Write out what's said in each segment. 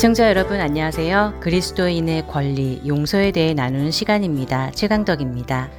애청자 여러분 안녕하세요. 그리스도인의 권리, 용서에 대해 나누는 시간입니다. 최강덕입니다.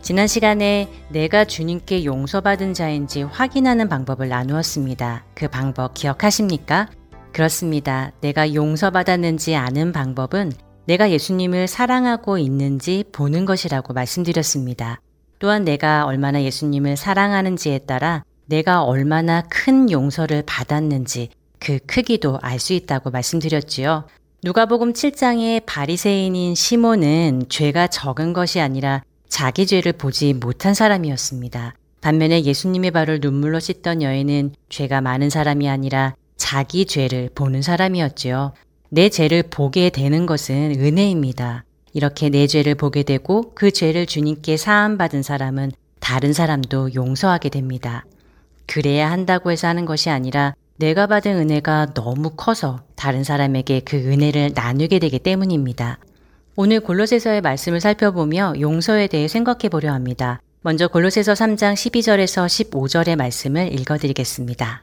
지난 시간에 내가 주님께 용서받은 자인지 확인하는 방법을 나누었습니다. 그 방법 기억하십니까? 그렇습니다. 내가 용서받았는지 아는 방법은 내가 예수님을 사랑하고 있는지 보는 것이라고 말씀드렸습니다. 또한 내가 얼마나 예수님을 사랑하는지에 따라 내가 얼마나 큰 용서를 받았는지 그 크기도 알 수 있다고 말씀드렸지요. 누가복음 7장의 바리새인인 시몬은 죄가 적은 것이 아니라 자기 죄를 보지 못한 사람이었습니다. 반면에 예수님의 발을 눈물로 씻던 여인은 죄가 많은 사람이 아니라 자기 죄를 보는 사람이었지요. 내 죄를 보게 되는 것은 은혜입니다. 이렇게 내 죄를 보게 되고 그 죄를 주님께 사함받은 사람은 다른 사람도 용서하게 됩니다. 그래야 한다고 해서 하는 것이 아니라 내가 받은 은혜가 너무 커서 다른 사람에게 그 은혜를 나누게 되기 때문입니다. 오늘 골로새서의 말씀을 살펴보며 용서에 대해 생각해 보려 합니다. 먼저 골로새서 3장 12절에서 15절의 말씀을 읽어 드리겠습니다.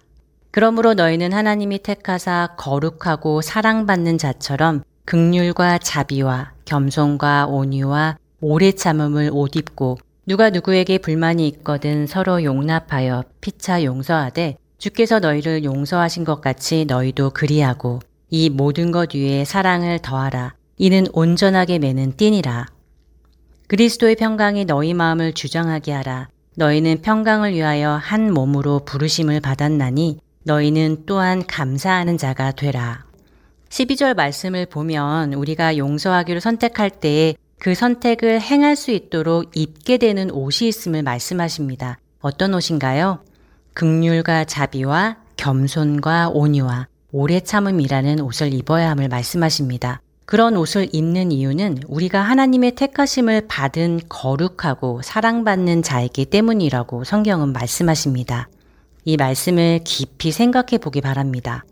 그러므로 너희는 하나님이 택하사 거룩하고 사랑받는 자처럼 극률과 자비와 겸손과 온유와 오래 참음을 옷 입고 누가 누구에게 불만이 있거든 서로 용납하여 피차 용서하되 주께서 너희를 용서하신 것 같이 너희도 그리하고 이 모든 것 위에 사랑을 더하라. 이는 온전하게 매는 띠니라. 그리스도의 평강이 너희 마음을 주장하게 하라. 너희는 평강을 위하여 한 몸으로 부르심을 받았나니 너희는 또한 감사하는 자가 되라. 12절 말씀을 보면 우리가 용서하기를 선택할 때에 그 선택을 행할 수 있도록 입게 되는 옷이 있음을 말씀하십니다. 어떤 옷인가요? 극률과 자비와 겸손과 온유와 오래 참음이라는 옷을 입어야 함을 말씀하십니다. 그런 옷을 입는 이유는 우리가 하나님의 택하심을 받은 거룩하고 사랑받는 자이기 때문이라고 성경은 말씀하십니다. 이 말씀을 깊이 생각해 보기 바랍니다.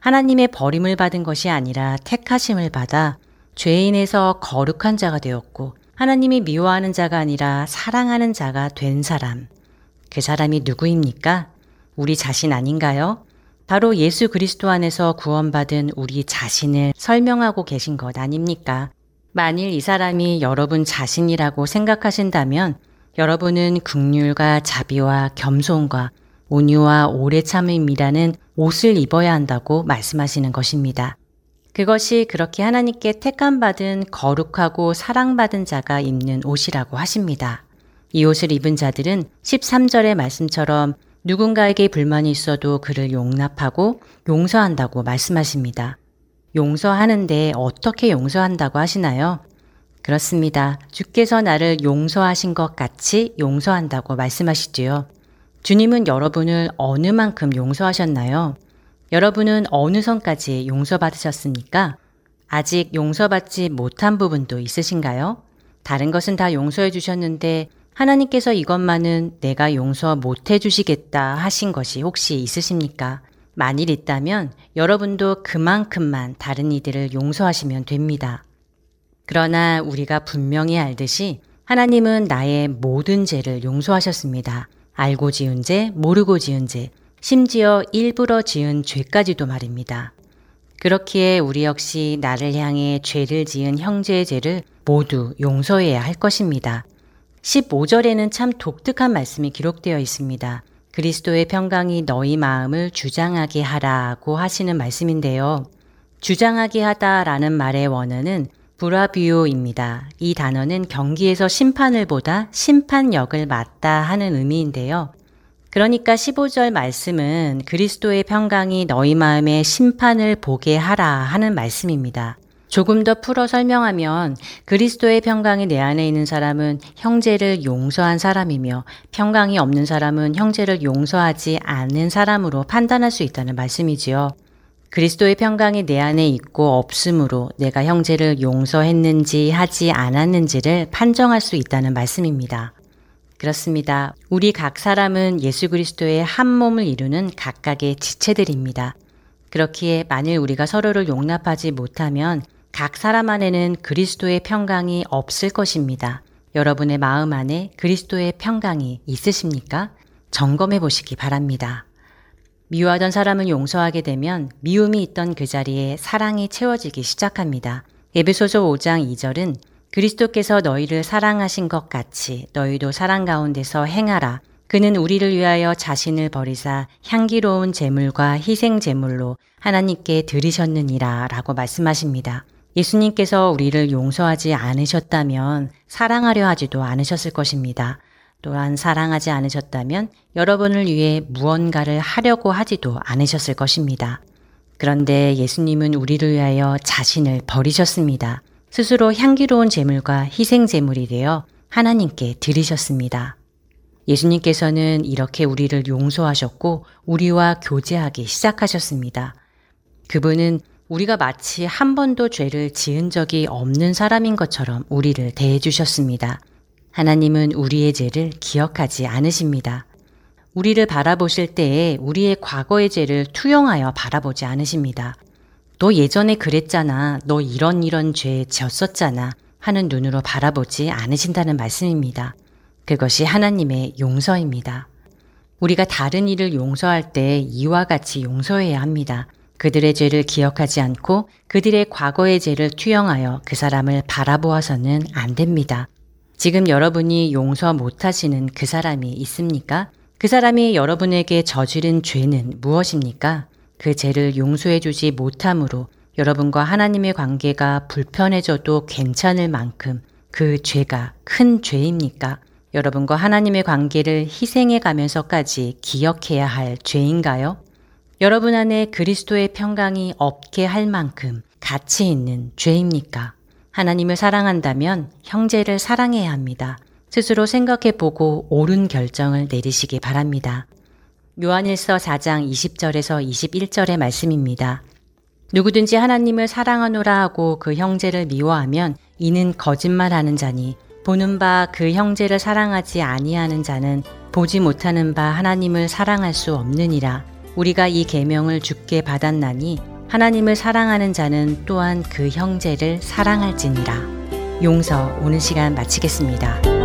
하나님의 버림을 받은 것이 아니라 택하심을 받아 죄인에서 거룩한 자가 되었고 하나님이 미워하는 자가 아니라 사랑하는 자가 된 사람. 그 사람이 누구입니까? 우리 자신 아닌가요? 바로 예수 그리스도 안에서 구원받은 우리 자신을 설명하고 계신 것 아닙니까? 만일 이 사람이 여러분 자신이라고 생각하신다면 여러분은 극률과 자비와 겸손과 온유와 오래 참음이라는 옷을 입어야 한다고 말씀하시는 것입니다. 그것이 그렇게 하나님께 택함받은 거룩하고 사랑받은 자가 입는 옷이라고 하십니다. 이 옷을 입은 자들은 13절의 말씀처럼 누군가에게 불만이 있어도 그를 용납하고 용서한다고 말씀하십니다. 용서하는데 어떻게 용서한다고 하시나요? 그렇습니다. 주께서 나를 용서하신 것 같이 용서한다고 말씀하시지요. 주님은 여러분을 어느 만큼 용서하셨나요? 여러분은 어느 선까지 용서받으셨습니까? 아직 용서받지 못한 부분도 있으신가요? 다른 것은 다 용서해 주셨는데 하나님께서 이것만은 내가 용서 못 해 주시겠다 하신 것이 혹시 있으십니까? 만일 있다면 여러분도 그만큼만 다른 이들을 용서하시면 됩니다. 그러나 우리가 분명히 알듯이 하나님은 나의 모든 죄를 용서하셨습니다. 알고 지은 죄, 모르고 지은 죄, 심지어 일부러 지은 죄까지도 말입니다. 그렇기에 우리 역시 나를 향해 죄를 지은 형제의 죄를 모두 용서해야 할 것입니다. 15절에는 참 독특한 말씀이 기록되어 있습니다. 그리스도의 평강이 너희 마음을 주장하게 하라고 하시는 말씀인데요. 주장하게 하다라는 말의 원어는 브라비오입니다. 이 단어는 경기에서 심판을 보다 심판역을 맡다 하는 의미인데요. 그러니까 15절 말씀은 그리스도의 평강이 너희 마음에 심판을 보게 하라 하는 말씀입니다. 조금 더 풀어 설명하면 그리스도의 평강이 내 안에 있는 사람은 형제를 용서한 사람이며 평강이 없는 사람은 형제를 용서하지 않는 사람으로 판단할 수 있다는 말씀이지요. 그리스도의 평강이 내 안에 있고 없으므로 내가 형제를 용서했는지 하지 않았는지를 판정할 수 있다는 말씀입니다. 그렇습니다. 우리 각 사람은 예수 그리스도의 한 몸을 이루는 각각의 지체들입니다. 그렇기에 만일 우리가 서로를 용납하지 못하면 각 사람 안에는 그리스도의 평강이 없을 것입니다. 여러분의 마음 안에 그리스도의 평강이 있으십니까? 점검해 보시기 바랍니다. 미워하던 사람을 용서하게 되면 미움이 있던 그 자리에 사랑이 채워지기 시작합니다. 에베소서 5장 2절은 그리스도께서 너희를 사랑하신 것 같이 너희도 사랑 가운데서 행하라. 그는 우리를 위하여 자신을 버리사 향기로운 제물과 희생 제물로 하나님께 드리셨느니라 라고 말씀하십니다. 예수님께서 우리를 용서하지 않으셨다면 사랑하려 하지도 않으셨을 것입니다. 또한 사랑하지 않으셨다면 여러분을 위해 무언가를 하려고 하지도 않으셨을 것입니다. 그런데 예수님은 우리를 위하여 자신을 버리셨습니다. 스스로 향기로운 제물과 희생 제물이 되어 하나님께 드리셨습니다. 예수님께서는 이렇게 우리를 용서하셨고 우리와 교제하기 시작하셨습니다. 그분은 우리가 마치 한 번도 죄를 지은 적이 없는 사람인 것처럼 우리를 대해 주셨습니다. 하나님은 우리의 죄를 기억하지 않으십니다. 우리를 바라보실 때에 우리의 과거의 죄를 투영하여 바라보지 않으십니다. 너 예전에 그랬잖아. 너 이런 이런 죄 졌었잖아. 하는 눈으로 바라보지 않으신다는 말씀입니다. 그것이 하나님의 용서입니다. 우리가 다른 일을 용서할 때 이와 같이 용서해야 합니다. 그들의 죄를 기억하지 않고 그들의 과거의 죄를 투영하여 그 사람을 바라보아서는 안 됩니다. 지금 여러분이 용서 못하시는 그 사람이 있습니까? 그 사람이 여러분에게 저지른 죄는 무엇입니까? 그 죄를 용서해 주지 못함으로 여러분과 하나님의 관계가 불편해져도 괜찮을 만큼 그 죄가 큰 죄입니까? 여러분과 하나님의 관계를 희생해 가면서까지 기억해야 할 죄인가요? 여러분 안에 그리스도의 평강이 없게 할 만큼 가치 있는 죄입니까? 하나님을 사랑한다면 형제를 사랑해야 합니다. 스스로 생각해 보고 옳은 결정을 내리시기 바랍니다. 요한일서 4장 20절에서 21절의 말씀입니다. 누구든지 하나님을 사랑하노라 하고 그 형제를 미워하면 이는 거짓말하는 자니 보는 바 그 형제를 사랑하지 아니하는 자는 보지 못하는 바 하나님을 사랑할 수 없느니라. 우리가 이 계명을 주께 받았나니 하나님을 사랑하는 자는 또한 그 형제를 사랑할지니라. 용서 오는 시간 마치겠습니다.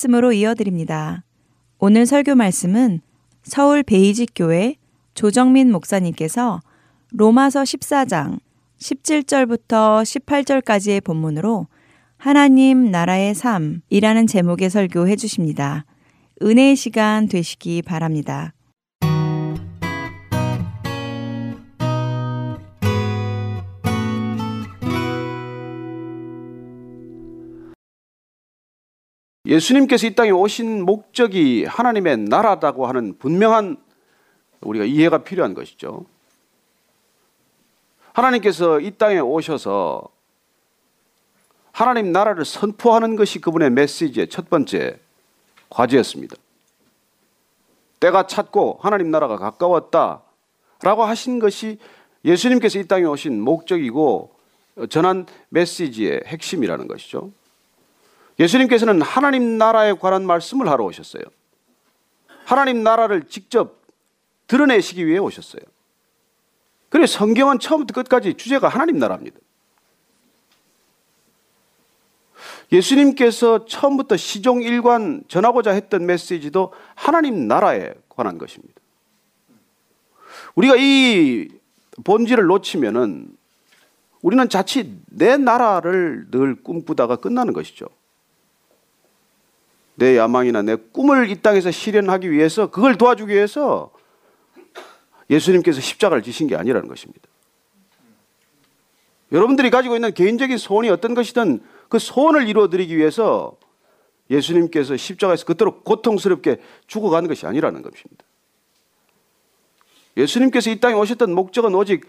말씀으로 이어드립니다. 오늘 설교 말씀은 서울 베이직 교회 조정민 목사님께서 로마서 14장 17절부터 18절까지의 본문으로 하나님 나라의 삶이라는 제목의 설교해 주십니다. 은혜의 시간 되시기 바랍니다. 예수님께서 이 땅에 오신 목적이 하나님의 나라다고 하는 분명한 우리가 이해가 필요한 것이죠. 하나님께서 이 땅에 오셔서 하나님 나라를 선포하는 것이 그분의 메시지의 첫 번째 과제였습니다. 때가 찼고 하나님 나라가 가까웠다 라고 하신 것이 예수님께서 이 땅에 오신 목적이고 전한 메시지의 핵심이라는 것이죠. 예수님께서는 하나님 나라에 관한 말씀을 하러 오셨어요. 하나님 나라를 직접 드러내시기 위해 오셨어요. 그래서 성경은 처음부터 끝까지 주제가 하나님 나라입니다. 예수님께서 처음부터 시종 일관 전하고자 했던 메시지도 하나님 나라에 관한 것입니다. 우리가 이 본질을 놓치면은 우리는 자칫 내 나라를 늘 꿈꾸다가 끝나는 것이죠. 내 야망이나 내 꿈을 이 땅에서 실현하기 위해서 그걸 도와주기 위해서 예수님께서 십자가를 지신 게 아니라는 것입니다. 여러분들이 가지고 있는 개인적인 소원이 어떤 것이든 그 소원을 이루어드리기 위해서 예수님께서 십자가에서 그토록 고통스럽게 죽어가는 것이 아니라는 것입니다. 예수님께서 이 땅에 오셨던 목적은 오직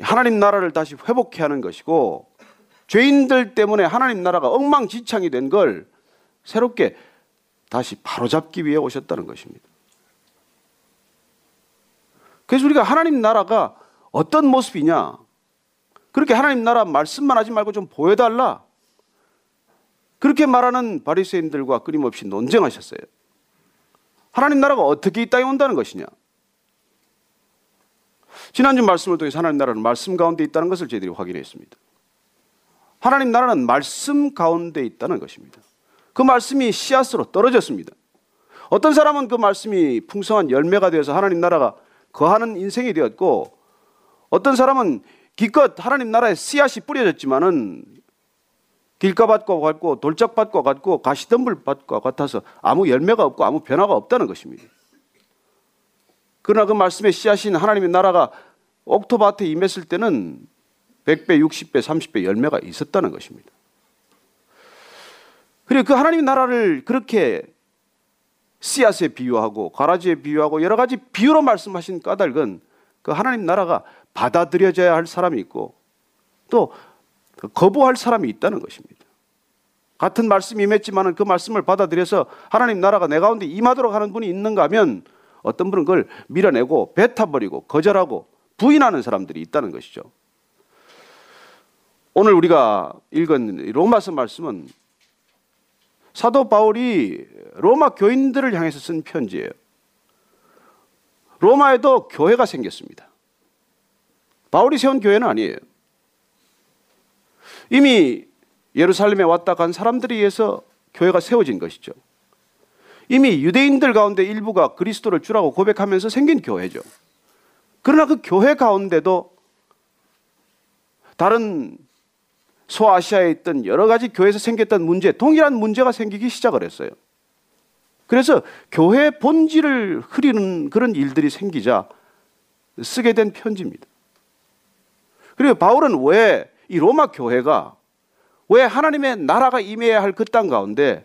하나님 나라를 다시 회복해 하는 것이고 죄인들 때문에 하나님 나라가 엉망진창이 된 걸 새롭게 다시 바로잡기 위해 오셨다는 것입니다. 그래서 우리가 하나님 나라가 어떤 모습이냐? 그렇게 하나님 나라 말씀만 하지 말고 좀 보여달라. 그렇게 말하는 바리새인들과 끊임없이 논쟁하셨어요. 하나님 나라가 어떻게 이 땅에 온다는 것이냐? 지난주 말씀을 통해서 하나님 나라는 말씀 가운데 있다는 것을 저희들이 확인했습니다. 하나님 나라는 말씀 가운데 있다는 것입니다. 그 말씀이 씨앗으로 떨어졌습니다. 어떤 사람은 그 말씀이 풍성한 열매가 되어서 하나님 나라가 거하는 인생이 되었고 어떤 사람은 기껏 하나님 나라에 씨앗이 뿌려졌지만은 길가밭과 같고 돌짝밭과 같고 가시덤불밭과 같아서 아무 열매가 없고 아무 변화가 없다는 것입니다. 그러나 그 말씀의 씨앗인 하나님의 나라가 옥토밭에 임했을 때는 100배, 60배, 30배 열매가 있었다는 것입니다. 그리고 그 하나님의 나라를 그렇게 씨앗에 비유하고 가라지에 비유하고 여러 가지 비유로 말씀하신 까닭은 그 하나님 나라가 받아들여져야 할 사람이 있고 또 거부할 사람이 있다는 것입니다. 같은 말씀이 임했지만 그 말씀을 받아들여서 하나님 나라가 내 가운데 임하도록 하는 분이 있는가 하면 어떤 분은 그걸 밀어내고 뱉어버리고 거절하고 부인하는 사람들이 있다는 것이죠. 오늘 우리가 읽은 로마서 말씀은 사도 바울이 로마 교인들을 향해서 쓴 편지예요. 로마에도 교회가 생겼습니다. 바울이 세운 교회는 아니에요. 이미 예루살렘에 왔다 간 사람들에 의해서 교회가 세워진 것이죠. 이미 유대인들 가운데 일부가 그리스도를 주라고 고백하면서 생긴 교회죠. 그러나 그 교회 가운데도 다른 소아시아에 있던 여러 가지 교회에서 생겼던 문제, 동일한 문제가 생기기 시작을 했어요. 그래서 교회 본질을 흐리는 그런 일들이 생기자 쓰게 된 편지입니다. 그리고 바울은 왜 이 로마 교회가 왜 하나님의 나라가 임해야 할 그 땅 가운데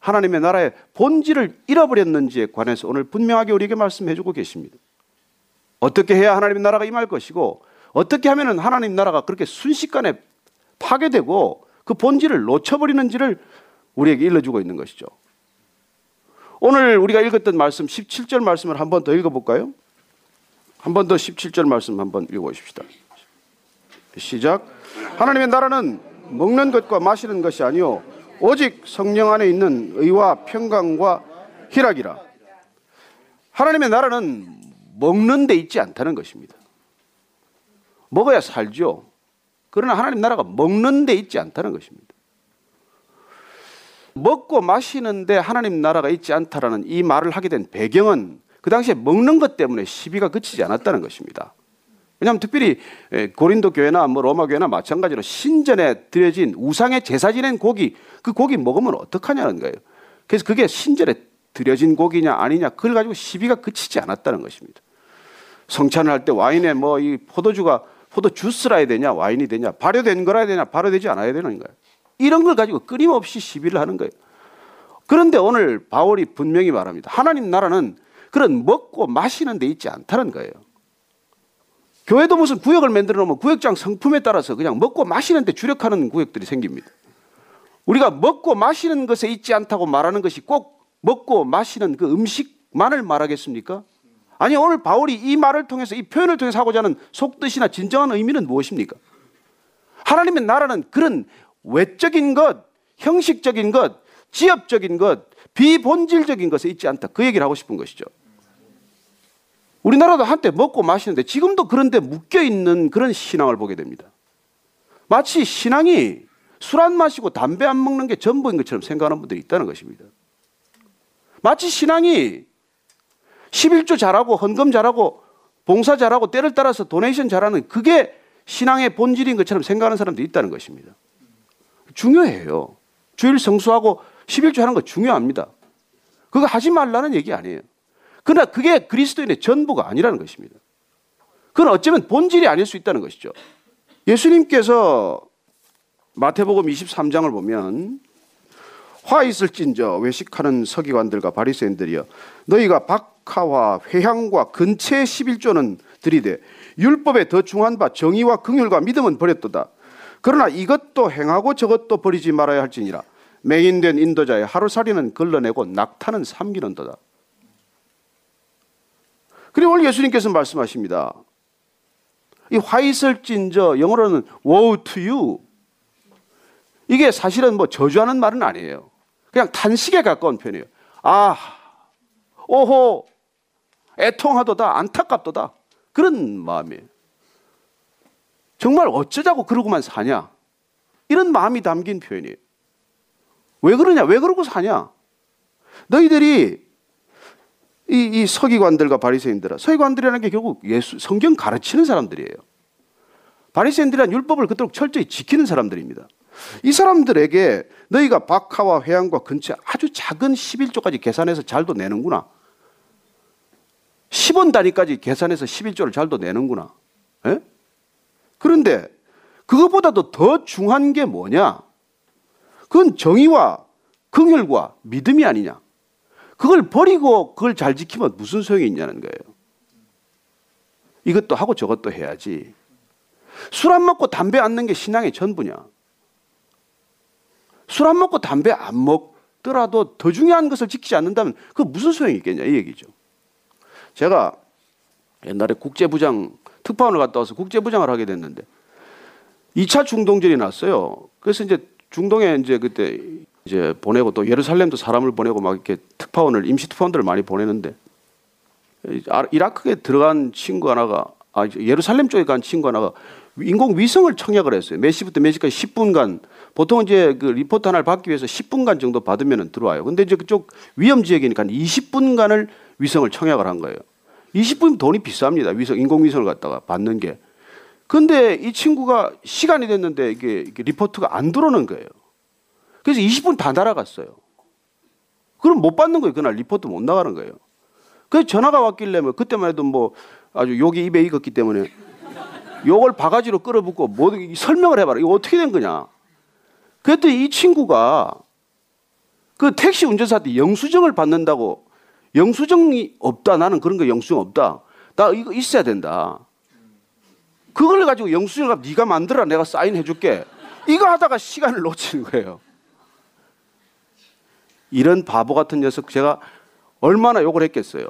하나님의 나라의 본질을 잃어버렸는지에 관해서 오늘 분명하게 우리에게 말씀해 주고 계십니다. 어떻게 해야 하나님의 나라가 임할 것이고 어떻게 하면 하나님 나라가 그렇게 순식간에 파괴되고 그 본질을 놓쳐버리는지를 우리에게 일러주고 있는 것이죠. 오늘 우리가 읽었던 말씀 17절 말씀을 한 번 더 읽어볼까요? 한 번 더 17절 말씀 한 번 읽어보십시다. 시작. 하나님의 나라는 먹는 것과 마시는 것이 아니요 오직 성령 안에 있는 의와 평강과 희락이라. 하나님의 나라는 먹는 데 있지 않다는 것입니다. 먹어야 살죠. 그러나 하나님 나라가 먹는 데 있지 않다는 것입니다. 먹고 마시는데 하나님 나라가 있지 않다라는 이 말을 하게 된 배경은 그 당시에 먹는 것 때문에 시비가 그치지 않았다는 것입니다. 왜냐하면 특별히 고린도 교회나 뭐 로마 교회나 마찬가지로 신전에 드려진 우상의 제사 지낸 고기 그 고기 먹으면 어떡하냐는 거예요. 그래서 그게 신전에 드려진 고기냐 아니냐 그걸 가지고 시비가 그치지 않았다는 것입니다. 성찬을 할 때 와인에 뭐 이 포도주가 포도 주스라 해야 되냐 와인이 되냐 발효된 거라 해야 되냐 발효되지 않아야 되는 거예요. 이런 걸 가지고 끊임없이 시비를 하는 거예요. 그런데 오늘 바울이 분명히 말합니다. 하나님 나라는 그런 먹고 마시는 데 있지 않다는 거예요. 교회도 무슨 구역을 만들어 놓으면 구역장 성품에 따라서 그냥 먹고 마시는 데 주력하는 구역들이 생깁니다. 우리가 먹고 마시는 것에 있지 않다고 말하는 것이 꼭 먹고 마시는 그 음식만을 말하겠습니까? 아니 오늘 바울이 이 말을 통해서 이 표현을 통해서 하고자 하는 속뜻이나 진정한 의미는 무엇입니까? 하나님의 나라는 그런 외적인 것, 형식적인 것, 지엽적인 것, 비본질적인 것에 있지 않다. 그 얘기를 하고 싶은 것이죠. 우리나라도 한때 먹고 마시는데 지금도 그런데 묶여 있는 그런 신앙을 보게 됩니다. 마치 신앙이 술 안 마시고 담배 안 먹는 게 전부인 것처럼 생각하는 분들이 있다는 것입니다. 마치 신앙이 11조 잘하고 헌금 잘하고 봉사 잘하고 때를 따라서 도네이션 잘하는 그게 신앙의 본질인 것처럼 생각하는 사람도 있다는 것입니다. 중요해요. 주일 성수하고 11조 하는 거 중요합니다. 그거 하지 말라는 얘기 아니에요. 그러나 그게 그리스도인의 전부가 아니라는 것입니다. 그건 어쩌면 본질이 아닐 수 있다는 것이죠. 예수님께서 마태복음 23장을 보면 화 있을진저 외식하는 서기관들과 바리새인들이여 너희가 박하와 회향과 근체 11조는 들이되 율법에 더 중한 바 정의와 긍휼과 믿음은 버렸도다. 그러나 이것도 행하고 저것도 버리지 말아야 할지니라. 맹인된 인도자의 하루살이는 걸러내고 낙타는 삼기는도다. 그리고 오늘 예수님께서 말씀하십니다. 이 화이설진저 영어로는 woe to you. 이게 사실은 뭐 저주하는 말은 아니에요. 그냥 탄식에 가까운 표현이에요. 아, 오호, 애통하도다, 안타깝도다. 그런 마음이에요. 정말 어쩌자고 그러고만 사냐? 이런 마음이 담긴 표현이에요. 왜 그러냐? 왜 그러고 사냐? 너희들이 이, 이 서기관들과 바리새인들아, 서기관들이라는 게 결국 예수 성경 가르치는 사람들이에요. 바리새인들이란 율법을 그토록 철저히 지키는 사람들입니다. 이 사람들에게 너희가 박하와 회양과 근처 아주 작은 11조까지 계산해서 잘도 내는구나. 10원 단위까지 계산해서 11조를 잘도 내는구나. 에? 예? 그런데 그것보다도 더 중요한 게 뭐냐? 그건 정의와 긍휼과 믿음이 아니냐. 그걸 버리고 그걸 잘 지키면 무슨 소용이 있냐는 거예요. 이것도 하고 저것도 해야지. 술 안 먹고 담배 안 넣는 게 신앙의 전부냐? 술 안 먹고 담배 안 먹더라도 더 중요한 것을 지키지 않는다면 그 무슨 소용이 있겠냐 이 얘기죠. 제가 옛날에 국제부장 특파원을 갔다 와서 국제부장을 하게 됐는데 2차 중동전이 났어요. 그래서 이제 중동에 이제 그때 이제 보내고 또 예루살렘도 사람을 보내고 막 이렇게 특파원을 임시 특파원들을 많이 보내는데 이라크에 들어간 친구 하나가 아 예루살렘 쪽에 간 친구 하나가 인공 위성을 청약을 했어요. 몇 시부터 몇 시까지 10분간 보통 이제 그 리포트 하나를 받기 위해서 10분간 정도 받으면 들어와요. 근데 이제 그쪽 위험 지역이니까 20분간을 위성을 청약을 한 거예요. 20분 돈이 비쌉니다. 위성 인공 위성을 갖다가 받는 게. 근데 이 친구가 시간이 됐는데 이게, 이게 리포트가 안 들어오는 거예요. 그래서 20분 다 날아갔어요. 그럼 못 받는 거예요. 그날 리포트 못 나가는 거예요. 그래서 전화가 왔길래 뭐 그때만 해도 뭐 아주 욕이 입에 익었기 때문에 욕을 바가지로 끌어붙고 뭐 설명을 해봐라. 이거 어떻게 된 거냐. 그랬더니 이 친구가 그 택시 운전사한테 영수증을 받는다고 영수증이 없다. 나는 그런 거 영수증 없다. 나 이거 있어야 된다. 그걸 가지고 영수증을 네가 만들어 내가 사인해 줄게. 이거 하다가 시간을 놓치는 거예요. 이런 바보 같은 녀석 제가 얼마나 욕을 했겠어요.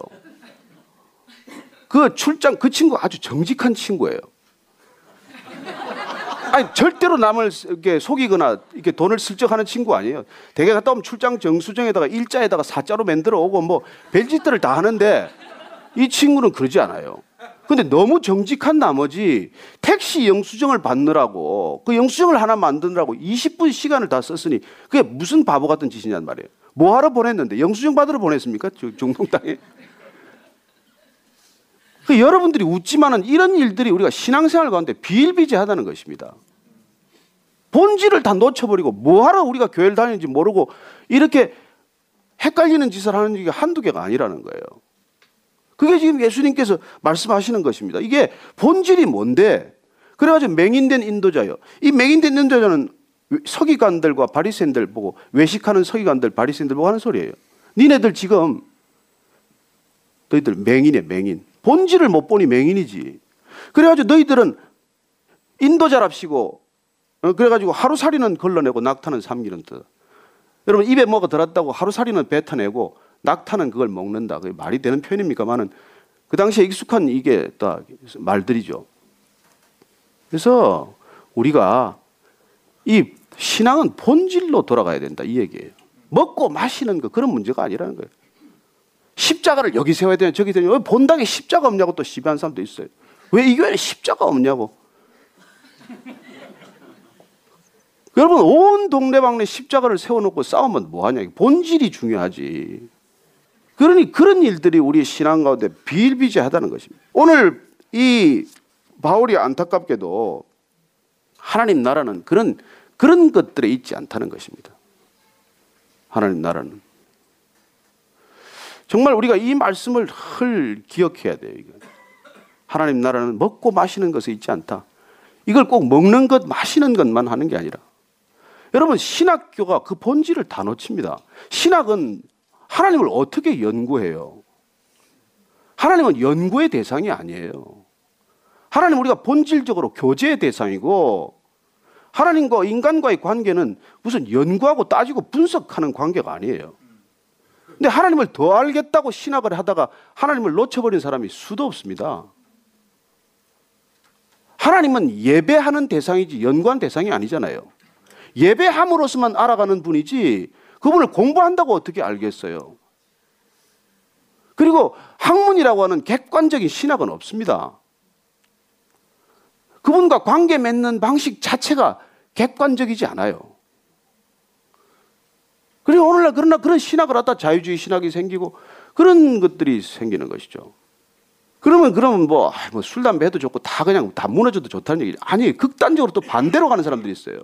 그 출장 그 친구 아주 정직한 친구예요. 아니 절대로 남을 이렇게 속이거나 이렇게 돈을 슬쩍하는 친구 아니에요. 대개 갔다 오면 출장 정수정에다가 일자에다가 사자로 만들어 오고 뭐 별짓들을 다 하는데 이 친구는 그러지 않아요. 근데 너무 정직한 나머지 택시 영수증을 받느라고 그 영수증을 하나 만드느라고 20분 시간을 다 썼으니 그게 무슨 바보 같은 짓이냔 말이에요. 뭐하러 보냈는데 영수증 받으러 보냈습니까? 정동땅에. 그 여러분들이 웃지만은 이런 일들이 우리가 신앙생활 가운데 비일비재하다는 것입니다. 본질을 다 놓쳐버리고 뭐하러 우리가 교회를 다니는지 모르고 이렇게 헷갈리는 짓을 하는 게 한두 개가 아니라는 거예요. 그게 지금 예수님께서 말씀하시는 것입니다. 이게 본질이 뭔데? 그래가지고 맹인된 인도자요. 이 맹인된 인도자는 서기관들과 바리새인들 보고 외식하는 서기관들, 바리새인들 보고 하는 소리예요. 니네들 지금 너희들 맹인이야 맹인. 본질을 못 보니 맹인이지. 그래가지고 너희들은 인도자랍시고 어, 그래가지고 하루살이는 걸러내고 낙타는 삼기는 듯. 여러분 입에 뭐가 들었다고 하루살이는 뱉어내고 낙타는 그걸 먹는다. 그게 말이 되는 표현입니까만은 그 당시에 익숙한 이게 다 말들이죠. 그래서 우리가 이 신앙은 본질로 돌아가야 된다 이 얘기예요. 먹고 마시는 거 그런 문제가 아니라는 거예요. 십자가를 여기 세워야 되냐 저기 되냐 왜 본당에 십자가 없냐고 또 시비한 사람도 있어요. 왜 이 교회에 십자가 없냐고. 여러분 온 동네방네 십자가를 세워놓고 싸우면 뭐하냐 본질이 중요하지. 그러니 그런 일들이 우리 신앙 가운데 비일비재하다는 것입니다. 오늘 이 바울이 안타깝게도 하나님 나라는 그런 그런 것들에 있지 않다는 것입니다. 하나님 나라는 정말 우리가 이 말씀을 늘 기억해야 돼요. 이거. 하나님 나라는 먹고 마시는 것에 있지 않다. 이걸 꼭 먹는 것, 마시는 것만 하는 게 아니라 여러분 신학교가 그 본질을 다 놓칩니다. 신학은 하나님을 어떻게 연구해요? 하나님은 연구의 대상이 아니에요. 하나님 우리가 본질적으로 교제의 대상이고 하나님과 인간과의 관계는 무슨 연구하고 따지고 분석하는 관계가 아니에요. 근데 하나님을 더 알겠다고 신학을 하다가 하나님을 놓쳐버린 사람이 수도 없습니다. 하나님은 예배하는 대상이지 연구한 대상이 아니잖아요. 예배함으로서만 알아가는 분이지 그분을 공부한다고 어떻게 알겠어요? 그리고 학문이라고 하는 객관적인 신학은 없습니다. 그분과 관계 맺는 방식 자체가 객관적이지 않아요. 그리고 오늘날 그러나 그런 신학을 갖다 자유주의 신학이 생기고 그런 것들이 생기는 것이죠. 그러면 그러면 뭐, 뭐 술, 담배 해도 좋고 다 그냥 다 무너져도 좋다는 얘기 아니, 극단적으로 또 반대로 가는 사람들이 있어요.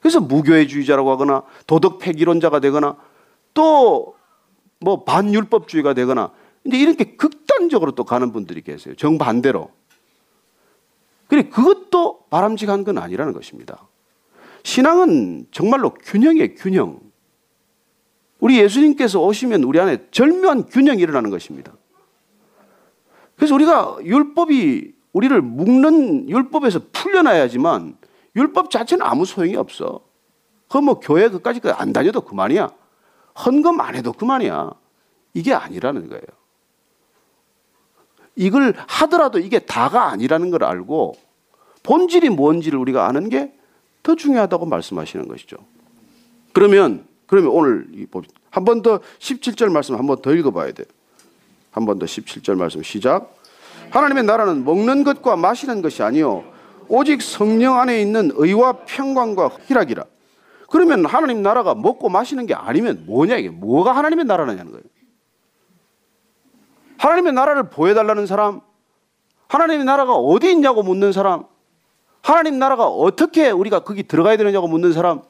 그래서 무교회주의자라고 하거나 도덕 폐기론자가 되거나 또 뭐 반율법주의가 되거나 이제 이렇게 극단적으로 또 가는 분들이 계세요. 정반대로. 그래 그것도 바람직한 건 아니라는 것입니다. 신앙은 정말로 균형의 균형. 우리 예수님께서 오시면 우리 안에 절묘한 균형이 일어나는 것입니다. 그래서 우리가 율법이 우리를 묶는 율법에서 풀려나야지만 율법 자체는 아무 소용이 없어. 그 뭐 교회 그까지 안 다녀도 그만이야. 헌금 안 해도 그만이야. 이게 아니라는 거예요. 이걸 하더라도 이게 다가 아니라는 걸 알고 본질이 뭔지를 우리가 아는 게 더 중요하다고 말씀하시는 것이죠. 그러면 그러면 오늘 한 번 더 17절 말씀 한 번 더 읽어봐야 돼. 한 번 더 17절 말씀 시작. 하나님의 나라는 먹는 것과 마시는 것이 아니요 오직 성령 안에 있는 의와 평강과 희락이라. 그러면 하나님 나라가 먹고 마시는 게 아니면 뭐냐 이게 뭐가 하나님의 나라냐는 거예요. 하나님의 나라를 보여달라는 사람, 하나님의 나라가 어디 있냐고 묻는 사람, 하나님 나라가 어떻게 우리가 거기 들어가야 되느냐고 묻는 사람,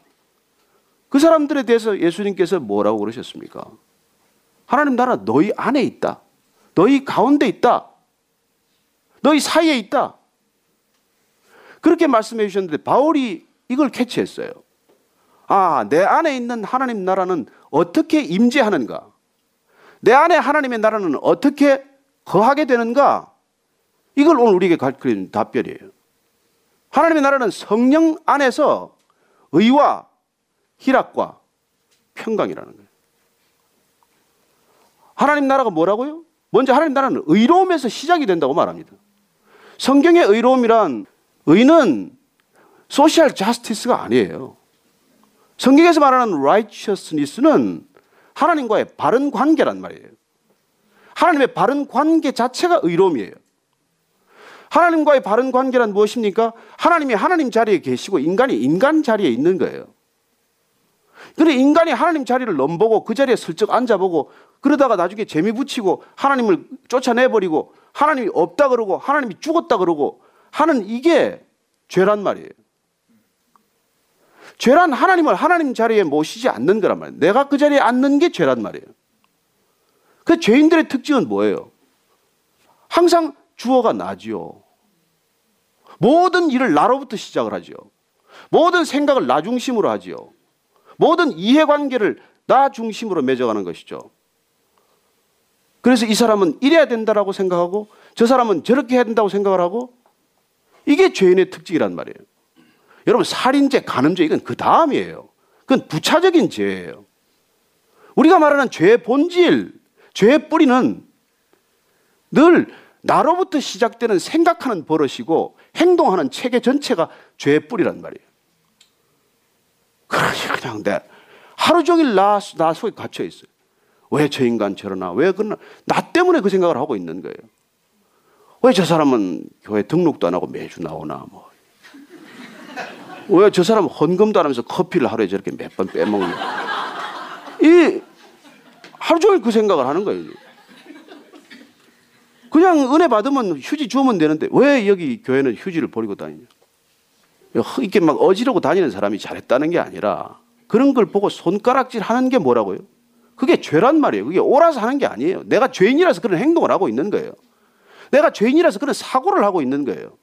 그 사람들에 대해서 예수님께서 뭐라고 그러셨습니까? 하나님 나라 너희 안에 있다. 너희 가운데 있다. 너희 사이에 있다. 그렇게 말씀해 주셨는데 바울이 이걸 캐치했어요. 아, 내 안에 있는 하나님 나라는 어떻게 임재하는가? 내 안에 하나님의 나라는 어떻게 거하게 되는가? 이걸 오늘 우리에게 가르치는 답변이에요. 하나님의 나라는 성령 안에서 의와 희락과 평강이라는 거예요. 하나님 나라가 뭐라고요? 먼저 하나님 나라는 의로움에서 시작이 된다고 말합니다. 성경의 의로움이란 의는 소셜 자스티스가 아니에요. 성경에서 말하는 righteousness는 하나님과의 바른 관계란 말이에요. 하나님의 바른 관계 자체가 의로움이에요. 하나님과의 바른 관계란 무엇입니까? 하나님이 하나님 자리에 계시고 인간이 인간 자리에 있는 거예요. 그래 인간이 하나님 자리를 넘보고 그 자리에 슬쩍 앉아보고 그러다가 나중에 재미 붙이고 하나님을 쫓아내버리고 하나님이 없다 그러고 하나님이 죽었다 그러고 하는 이게 죄란 말이에요. 죄란 하나님을 하나님 자리에 모시지 않는 거란 말이에요. 내가 그 자리에 앉는 게 죄란 말이에요. 그 죄인들의 특징은 뭐예요? 항상 주어가 나지요. 모든 일을 나로부터 시작을 하지요. 모든 생각을 나 중심으로 하지요. 모든 이해관계를 나 중심으로 맺어가는 것이죠. 그래서 이 사람은 이래야 된다라고 생각하고 저 사람은 저렇게 해야 된다고 생각을 하고 이게 죄인의 특징이란 말이에요. 여러분 살인죄, 간음죄 이건 그 다음이에요. 그건 부차적인 죄예요. 우리가 말하는 죄의 본질, 죄의 뿌리는 늘 나로부터 시작되는 생각하는 버릇이고 행동하는 체계 전체가 죄의 뿌리란 말이에요. 그러니 그냥 내 하루 종일 나, 나 속에 갇혀 있어요. 왜 저 인간 저러나? 왜 그러나? 나 때문에 그 생각을 하고 있는 거예요. 왜 저 사람은 교회 등록도 안 하고 매주 나오나? 뭐. 왜 저 사람은 헌금도 안 하면서 커피를 하루에 저렇게 몇 번 빼먹나? 이 하루 종일 그 생각을 하는 거예요. 그냥 은혜 받으면 휴지 주면 되는데 왜 여기 교회는 휴지를 버리고 다니냐? 이렇게 막 어지르고 다니는 사람이 잘했다는 게 아니라 그런 걸 보고 손가락질 하는 게 뭐라고요? 그게 죄란 말이에요. 그게 옳아서 하는 게 아니에요. 내가 죄인이라서 그런 행동을 하고 있는 거예요. 내가 죄인이라서 그런 사고를 하고 있는 거예요.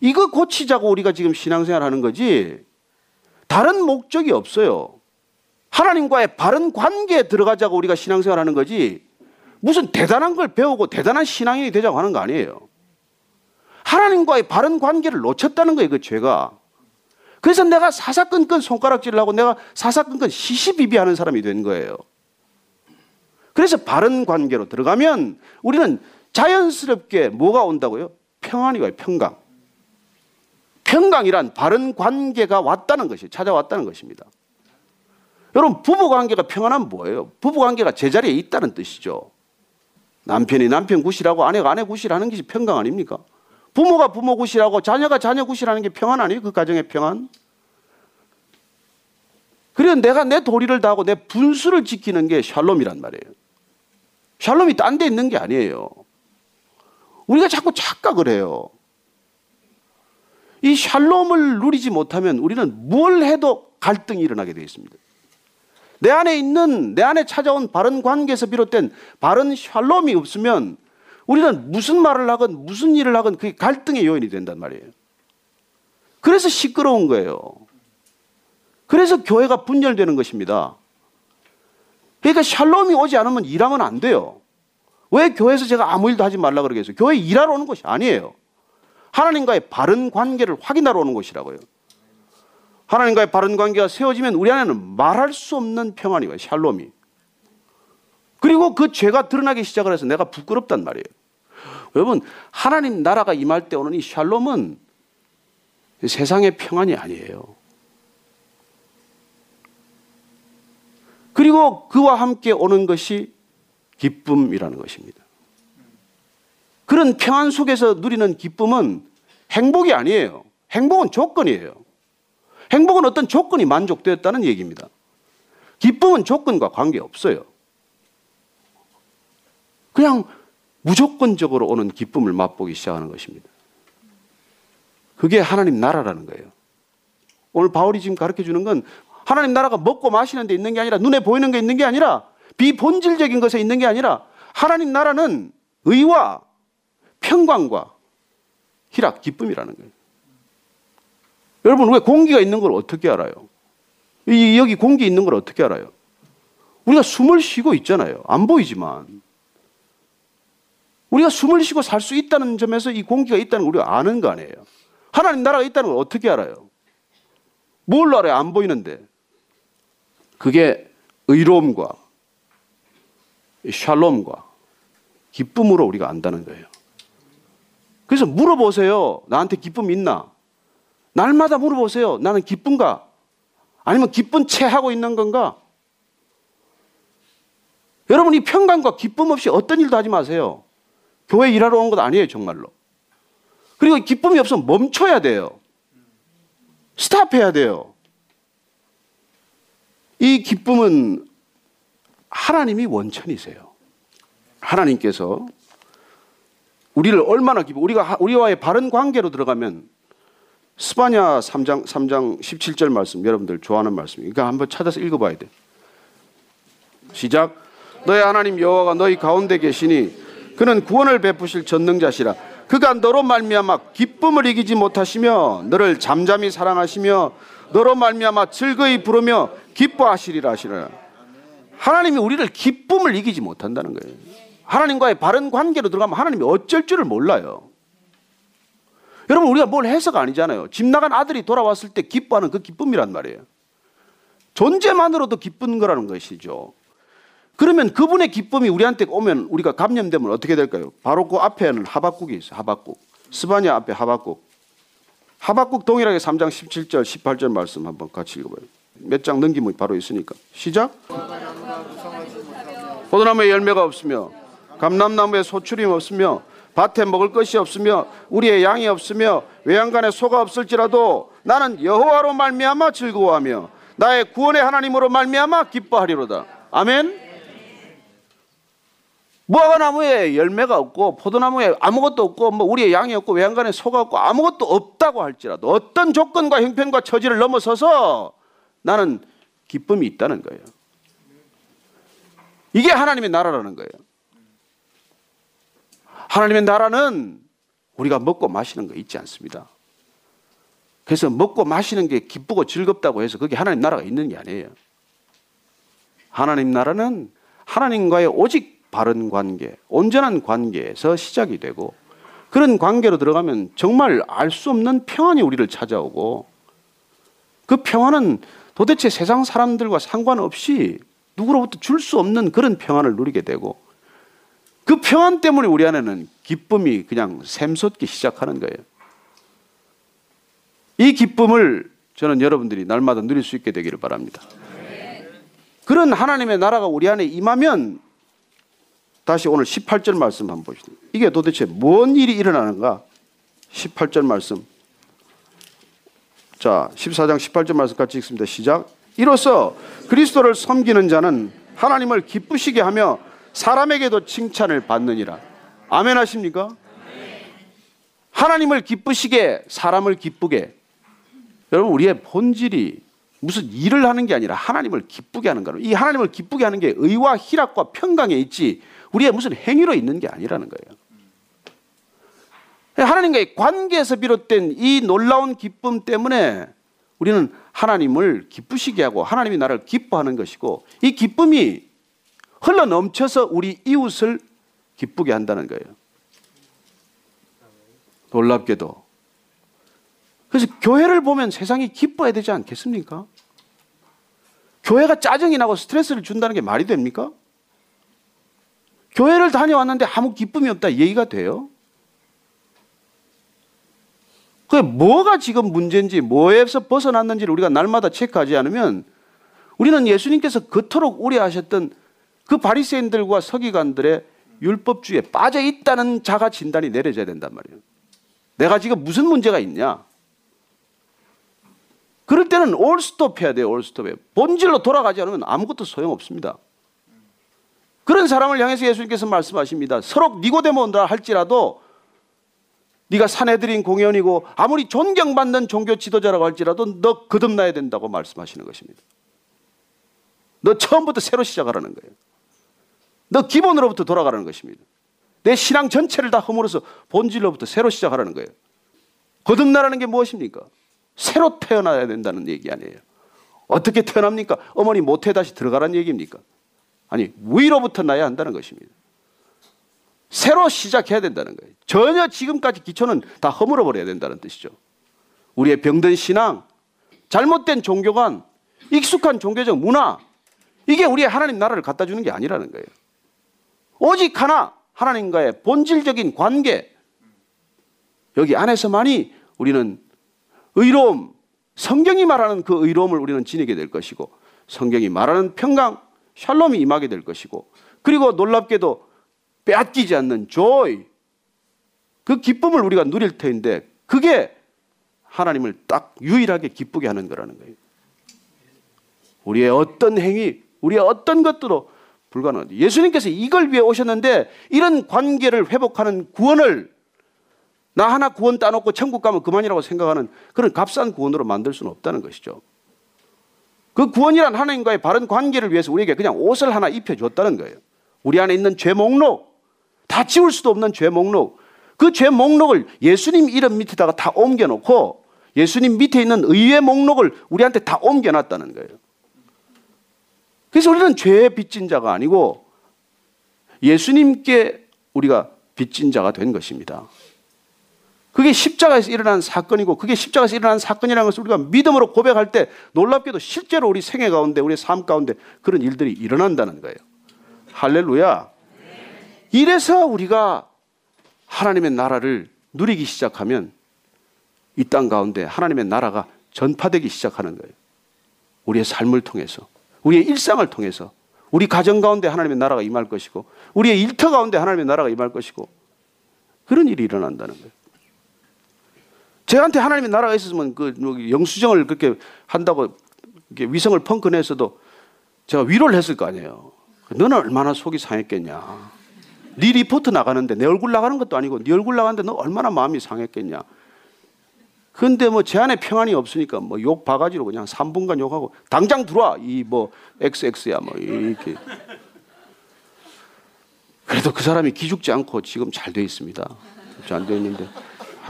이거 고치자고 우리가 지금 신앙생활 하는 거지 다른 목적이 없어요. 하나님과의 바른 관계에 들어가자고 우리가 신앙생활 하는 거지 무슨 대단한 걸 배우고 대단한 신앙인이 되자고 하는 거 아니에요. 하나님과의 바른 관계를 놓쳤다는 거예요, 그 죄가. 그래서 내가 사사건건 손가락질을 하고 내가 사사건건 시시비비하는 사람이 된 거예요. 그래서 바른 관계로 들어가면 우리는 자연스럽게 뭐가 온다고요? 평안이 와요, 평강. 평강이란 바른 관계가 왔다는 것이 찾아왔다는 것입니다. 여러분 부부 관계가 평안한 뭐예요? 부부 관계가 제자리에 있다는 뜻이죠. 남편이 남편 구실하고 아내가 아내 구실하는 것이 평강 아닙니까? 부모가 부모 구실하고 자녀가 자녀 구실하는 게 평안 아니에요? 그 가정의 평안? 그리고 내가 내 도리를 다하고 내 분수를 지키는 게 샬롬이란 말이에요. 샬롬이 딴 데 있는 게 아니에요. 우리가 자꾸 착각을 해요. 이 샬롬을 누리지 못하면 우리는 뭘 해도 갈등이 일어나게 되어 있습니다. 내 안에 있는 내 안에 찾아온 바른 관계에서 비롯된 바른 샬롬이 없으면 우리는 무슨 말을 하건 무슨 일을 하건 그게 갈등의 요인이 된단 말이에요. 그래서 시끄러운 거예요. 그래서 교회가 분열되는 것입니다. 그러니까 샬롬이 오지 않으면 일하면 안 돼요. 왜 교회에서 제가 아무 일도 하지 말라 그러겠어요? 교회 일하러 오는 것이 아니에요. 하나님과의 바른 관계를 확인하러 오는 것이라고요. 하나님과의 바른 관계가 세워지면 우리 안에는 말할 수 없는 평안이 와요. 샬롬이. 그리고 그 죄가 드러나기 시작을 해서 내가 부끄럽단 말이에요. 여러분, 하나님 나라가 임할 때 오는 이 샬롬은 세상의 평안이 아니에요. 그리고 그와 함께 오는 것이 기쁨이라는 것입니다. 그런 평안 속에서 누리는 기쁨은 행복이 아니에요. 행복은 조건이에요. 행복은 어떤 조건이 만족되었다는 얘기입니다. 기쁨은 조건과 관계없어요. 그냥 무조건적으로 오는 기쁨을 맛보기 시작하는 것입니다. 그게 하나님 나라라는 거예요. 오늘 바울이 지금 가르쳐 주는 건 하나님 나라가 먹고 마시는 데 있는 게 아니라 눈에 보이는 게 있는 게 아니라 비본질적인 것에 있는 게 아니라 하나님 나라는 의와 평강과 희락, 기쁨이라는 거예요. 여러분, 왜 공기가 있는 걸 어떻게 알아요? 여기 공기 있는 걸 어떻게 알아요? 우리가 숨을 쉬고 있잖아요. 안 보이지만. 우리가 숨을 쉬고 살 수 있다는 점에서 이 공기가 있다는 걸 우리가 아는 거 아니에요. 하나님 나라가 있다는 걸 어떻게 알아요? 뭘 알아요? 안 보이는데. 그게 의로움과 샬롬과 기쁨으로 우리가 안다는 거예요. 그래서 물어보세요. 나한테 기쁨 있나? 날마다 물어보세요. 나는 기쁜가? 아니면 기쁜 채 하고 있는 건가? 여러분, 이 평강과 기쁨 없이 어떤 일도 하지 마세요. 교회 일하러 온 것 아니에요, 정말로. 그리고 기쁨이 없으면 멈춰야 돼요. 스탑해야 돼요. 이 기쁨은 하나님이 원천이세요. 하나님께서 우리를 얼마나 기뻐 우리가 우리와의 바른 관계로 들어가면 스바냐 3장 3장 17절 말씀 여러분들 좋아하는 말씀. 이거 한번 찾아서 읽어 봐야 돼. 시작. 너의 하나님 여호와가 너희 가운데 계시니 그는 구원을 베푸실 전능자시라. 그가 너로 말미암아 기쁨을 이기지 못하시며 너를 잠잠히 사랑하시며 너로 말미암아 즐거이 부르며 기뻐하시리라 하시라. 하나님이 우리를 기쁨을 이기지 못한다는 거예요. 하나님과의 바른 관계로 들어가면 하나님이 어쩔 줄을 몰라요. 여러분 우리가 뭘 해서가 아니잖아요. 집 나간 아들이 돌아왔을 때 기뻐하는 그 기쁨이란 말이에요. 존재만으로도 기쁜 거라는 것이죠. 그러면 그분의 기쁨이 우리한테 오면 우리가 감염되면 어떻게 될까요? 바로 그 앞에는 하박국이 있어요. 하박국. 스바냐 앞에 하박국. 하박국 동일하게 3장 17절, 18절 말씀 한번 같이 읽어봐요. 몇 장 넘기면 바로 있으니까. 시작. 포도나무에 열매가 없으며 감람나무에 소출임 없으며 밭에 먹을 것이 없으며 우리의 양이 없으며 외양간에 소가 없을지라도 나는 여호와로 말미암아 즐거워하며 나의 구원의 하나님으로 말미암아 기뻐하리로다. 아멘. 무화과 나무에 열매가 없고 포도나무에 아무것도 없고 뭐 우리의 양이 없고 외양간에 소가 없고 아무것도 없다고 할지라도 어떤 조건과 형편과 처지를 넘어서서 나는 기쁨이 있다는 거예요. 이게 하나님의 나라라는 거예요. 하나님의 나라는 우리가 먹고 마시는 거 있지 않습니다. 그래서 먹고 마시는 게 기쁘고 즐겁다고 해서 그게 하나님 나라가 있는 게 아니에요. 하나님 나라는 하나님과의 오직 바른 관계, 온전한 관계에서 시작이 되고 그런 관계로 들어가면 정말 알 수 없는 평안이 우리를 찾아오고 그 평안은 도대체 세상 사람들과 상관없이 누구로부터 줄 수 없는 그런 평안을 누리게 되고 그 평안 때문에 우리 안에는 기쁨이 그냥 샘솟기 시작하는 거예요. 이 기쁨을 저는 여러분들이 날마다 누릴 수 있게 되기를 바랍니다. 그런 하나님의 나라가 우리 안에 임하면 다시 오늘 18절 말씀 한번 보시죠. 이게 도대체 뭔 일이 일어나는가? 18절 말씀. 자, 14장 18절 말씀 같이 읽습니다. 시작. 이로써 그리스도를 섬기는 자는 하나님을 기쁘시게 하며 사람에게도 칭찬을 받느니라. 아멘 하십니까? 하나님을 기쁘시게 사람을 기쁘게. 여러분 우리의 본질이 무슨 일을 하는 게 아니라 하나님을 기쁘게 하는 거예요. 이 하나님을 기쁘게 하는 게 의와 희락과 평강에 있지 우리의 무슨 행위로 있는 게 아니라는 거예요. 하나님과의 관계에서 비롯된 이 놀라운 기쁨 때문에 우리는 하나님을 기쁘시게 하고 하나님이 나를 기뻐하는 것이고 이 기쁨이 흘러 넘쳐서 우리 이웃을 기쁘게 한다는 거예요. 놀랍게도. 그래서 교회를 보면 세상이 기뻐해야 되지 않겠습니까? 교회가 짜증이 나고 스트레스를 준다는 게 말이 됩니까? 교회를 다녀왔는데 아무 기쁨이 없다 얘기가 돼요? 그게 뭐가 지금 문제인지 뭐에서 벗어났는지를 우리가 날마다 체크하지 않으면 우리는 예수님께서 그토록 우려하셨던 그 바리새인들과 서기관들의 율법주의에 빠져 있다는 자가 진단이 내려져야 된단 말이에요. 내가 지금 무슨 문제가 있냐? 그럴 때는 올스톱 해야 돼요. 올스톱에 본질로 돌아가지 않으면 아무것도 소용없습니다. 그런 사람을 향해서 예수님께서 말씀하십니다. 서로 니고데모 온다 할지라도 네가 사내들인 공연이고 아무리 존경받는 종교 지도자라고 할지라도 너 거듭나야 된다고 말씀하시는 것입니다. 너 처음부터 새로 시작하라는 거예요. 너 기본으로부터 돌아가라는 것입니다. 내 신앙 전체를 다 허물어서 본질로부터 새로 시작하라는 거예요. 거듭나라는 게 무엇입니까? 새로 태어나야 된다는 얘기 아니에요. 어떻게 태어납니까? 어머니 모태 다시 들어가라는 얘기입니까? 아니, 위로부터 나야 한다는 것입니다. 새로 시작해야 된다는 거예요. 전혀 지금까지 기초는 다 허물어 버려야 된다는 뜻이죠. 우리의 병든 신앙, 잘못된 종교관, 익숙한 종교적 문화, 이게 우리의 하나님 나라를 갖다 주는 게 아니라는 거예요. 오직 하나, 하나님과의 본질적인 관계, 여기 안에서만이 우리는 의로움, 성경이 말하는 그 의로움을 우리는 지니게 될 것이고, 성경이 말하는 평강, 샬롬이 임하게 될 것이고, 그리고 놀랍게도 빼앗기지 않는 joy. 그그 기쁨을 우리가 누릴 터인데 그게 하나님을 딱 유일하게 기쁘게 하는 거라는 거예요. 우리의 어떤 행위, 우리의 어떤 것도 불가능합니다. 예수님께서 이걸 위해 오셨는데 이런 관계를 회복하는 구원을 나 하나 구원 따놓고 천국 가면 그만이라고 생각하는 그런 값싼 구원으로 만들 수는 없다는 것이죠. 그 구원이란 하나님과의 바른 관계를 위해서 우리에게 그냥 옷을 하나 입혀줬다는 거예요. 우리 안에 있는 죄 목록, 다 지울 수도 없는 죄 목록, 그 죄 목록을 예수님 이름 밑에다가 다 옮겨놓고 예수님 밑에 있는 의의 목록을 우리한테 다 옮겨놨다는 거예요. 그래서 우리는 죄의 빚진 자가 아니고 예수님께 우리가 빚진 자가 된 것입니다. 그게 십자가에서 일어난 사건이고 그게 십자가에서 일어난 사건이라는 것을 우리가 믿음으로 고백할 때 놀랍게도 실제로 우리 생애 가운데 우리 삶 가운데 그런 일들이 일어난다는 거예요. 할렐루야. 이래서 우리가 하나님의 나라를 누리기 시작하면 이 땅 가운데 하나님의 나라가 전파되기 시작하는 거예요. 우리의 삶을 통해서, 우리의 일상을 통해서, 우리 가정 가운데 하나님의 나라가 임할 것이고, 우리의 일터 가운데 하나님의 나라가 임할 것이고, 그런 일이 일어난다는 거예요. 제한테 하나님의 나라가 있었으면 그 영수증을 그렇게 한다고 위성을 펑크내서도 제가 위로를 했을 거 아니에요. 너는 얼마나 속이 상했겠냐. 네 리포트 나가는데 내 얼굴 나가는 것도 아니고 네 얼굴 나가는데 너 얼마나 마음이 상했겠냐. 근데 뭐 제 안에 평안이 없으니까 뭐 욕 바가지로 그냥 3분간 욕하고 당장 들어와 이 뭐 XX야 뭐 이렇게. 그래도 그 사람이 기죽지 않고 지금 잘 돼 있습니다. 잘 돼 있는데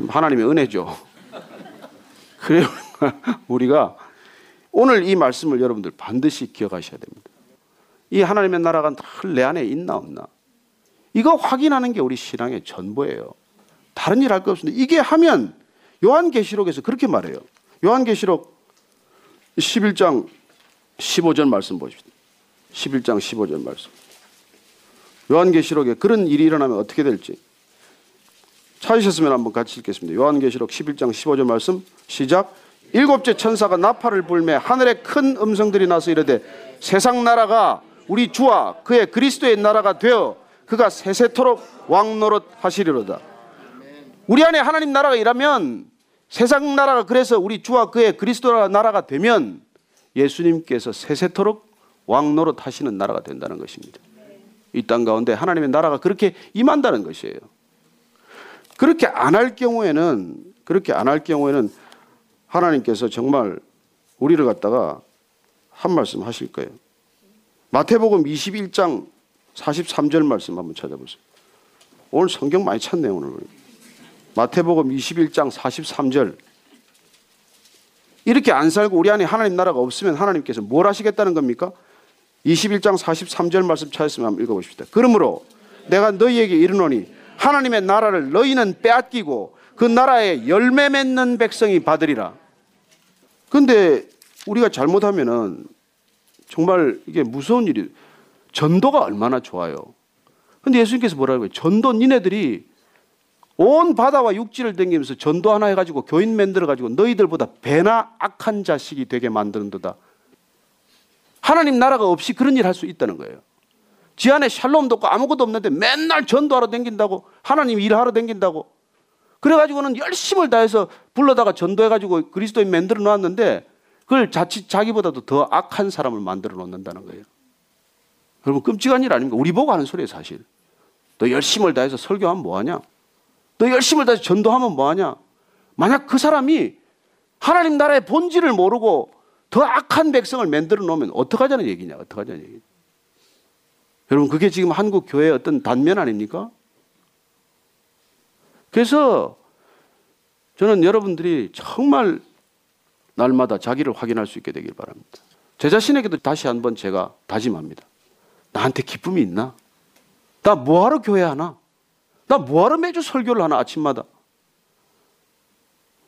하나님의 은혜죠. 그래요. 우리가 오늘 이 말씀을 여러분들 반드시 기억하셔야 됩니다. 이 하나님의 나라가 늘내 안에 있나 없나. 이거 확인하는 게 우리 신앙의 전부예요. 다른 일 할 거 없습니다. 이게 하면 요한계시록에서 그렇게 말해요. 요한계시록 11장 15절 말씀 보십시오. 11장 15절 말씀. 요한계시록에 그런 일이 일어나면 어떻게 될지. 찾으셨으면 한번 같이 읽겠습니다. 요한계시록 11장 15절 말씀 시작. 일곱째 천사가 나팔을 불매 하늘에 큰 음성들이 나서 이르되 세상 나라가 우리 주와 그의 그리스도의 나라가 되어 그가 세세토록 왕노릇 하시리로다. 우리 안에 하나님 나라가 일하면 세상 나라가 그래서 우리 주와 그의 그리스도 나라가 되면 예수님께서 세세토록 왕노릇 하시는 나라가 된다는 것입니다. 이 땅 가운데 하나님의 나라가 그렇게 임한다는 것이에요. 그렇게 안 할 경우에는 그렇게 안 할 경우에는 하나님께서 정말 우리를 갖다가 한 말씀 하실 거예요. 마태복음 21장 43절 말씀 한번 찾아보세요. 오늘 성경 많이 찾네요, 오늘. 마태복음 21장 43절. 이렇게 안 살고 우리 안에 하나님 나라가 없으면 하나님께서 뭘 하시겠다는 겁니까? 21장 43절 말씀 찾았으면 한번 읽어보십시다. 그러므로 내가 너희에게 이르노니 하나님의 나라를 너희는 빼앗기고 그 나라에 열매 맺는 백성이 받으리라. 근데 우리가 잘못하면은 정말 이게 무서운 일이 전도가 얼마나 좋아요. 근데 예수님께서 뭐라고 해요? 전도 니네들이 온 바다와 육지를 댕기면서 전도 하나 해가지고 교인 만들어 가지고 너희들보다 배나 악한 자식이 되게 만드는도다. 하나님 나라가 없이 그런 일 할 수 있다는 거예요. 지 안에 샬롬도 없고 아무것도 없는데 맨날 전도하러 댕긴다고 하나님 일하러 댕긴다고 그래가지고는 열심을 다해서 불러다가 전도해가지고 그리스도인 만들어 놓았는데 그걸 자칫 자기보다도 더 악한 사람을 만들어 놓는다는 거예요. 여러분 끔찍한 일 아닙니까? 우리 보고 하는 소리예요 사실. 너 열심을 다해서 설교하면 뭐하냐? 너 열심을 다해서 전도하면 뭐하냐? 만약 그 사람이 하나님 나라의 본질을 모르고 더 악한 백성을 만들어 놓으면 어떡하자는 얘기냐? 어떡하자는 얘기. 여러분 그게 지금 한국 교회의 어떤 단면 아닙니까? 그래서 저는 여러분들이 정말 날마다 자기를 확인할 수 있게 되길 바랍니다. 제 자신에게도 다시 한번 제가 다짐합니다. 나한테 기쁨이 있나? 나 뭐하러 교회 하나? 나 뭐하러 매주 설교를 하나 아침마다?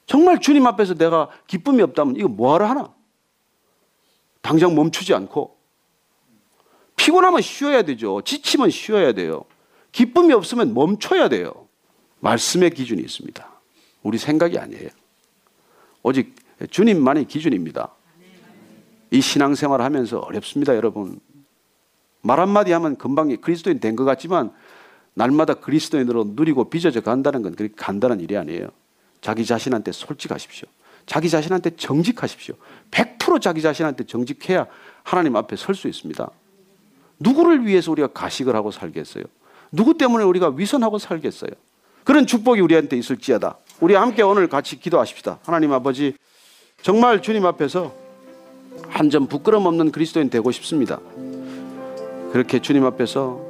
정말 주님 앞에서 내가 기쁨이 없다면 이거 뭐하러 하나? 당장 멈추지 않고 피곤하면 쉬어야 되죠. 지치면 쉬어야 돼요. 기쁨이 없으면 멈춰야 돼요. 말씀의 기준이 있습니다. 우리 생각이 아니에요. 오직 주님만이 기준입니다. 이 신앙생활 하면서 어렵습니다, 여러분. 말 한마디 하면 금방 그리스도인 된 것 같지만 날마다 그리스도인으로 누리고 빚어져 간다는 건 그렇게 간단한 일이 아니에요. 자기 자신한테 솔직하십시오. 자기 자신한테 정직하십시오. 100% 자기 자신한테 정직해야 하나님 앞에 설 수 있습니다. 누구를 위해서 우리가 가식을 하고 살겠어요? 누구 때문에 우리가 위선하고 살겠어요? 그런 축복이 우리한테 있을지어다. 우리 함께 오늘 같이 기도하십시다. 하나님 아버지, 정말 주님 앞에서 한 점 부끄럼 없는 그리스도인 되고 싶습니다. 그렇게 주님 앞에서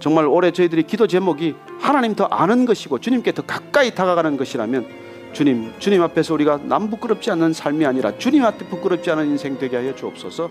정말 올해 저희들이 기도 제목이 하나님 더 아는 것이고 주님께 더 가까이 다가가는 것이라면 주님, 주님 앞에서 우리가 남 부끄럽지 않는 삶이 아니라 주님 앞에 부끄럽지 않은 인생 되게 하여 주옵소서.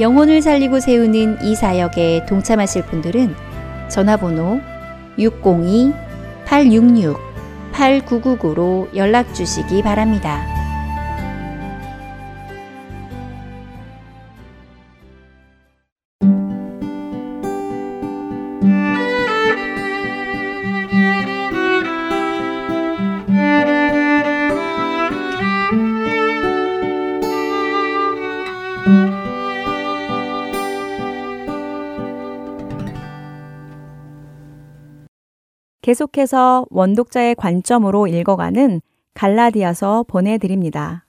영혼을 살리고 세우는 이 사역에 동참하실 분들은 전화번호 602-866-8999로 연락 주시기 바랍니다. 계속해서 원독자의 관점으로 읽어가는 갈라디아서 보내드립니다.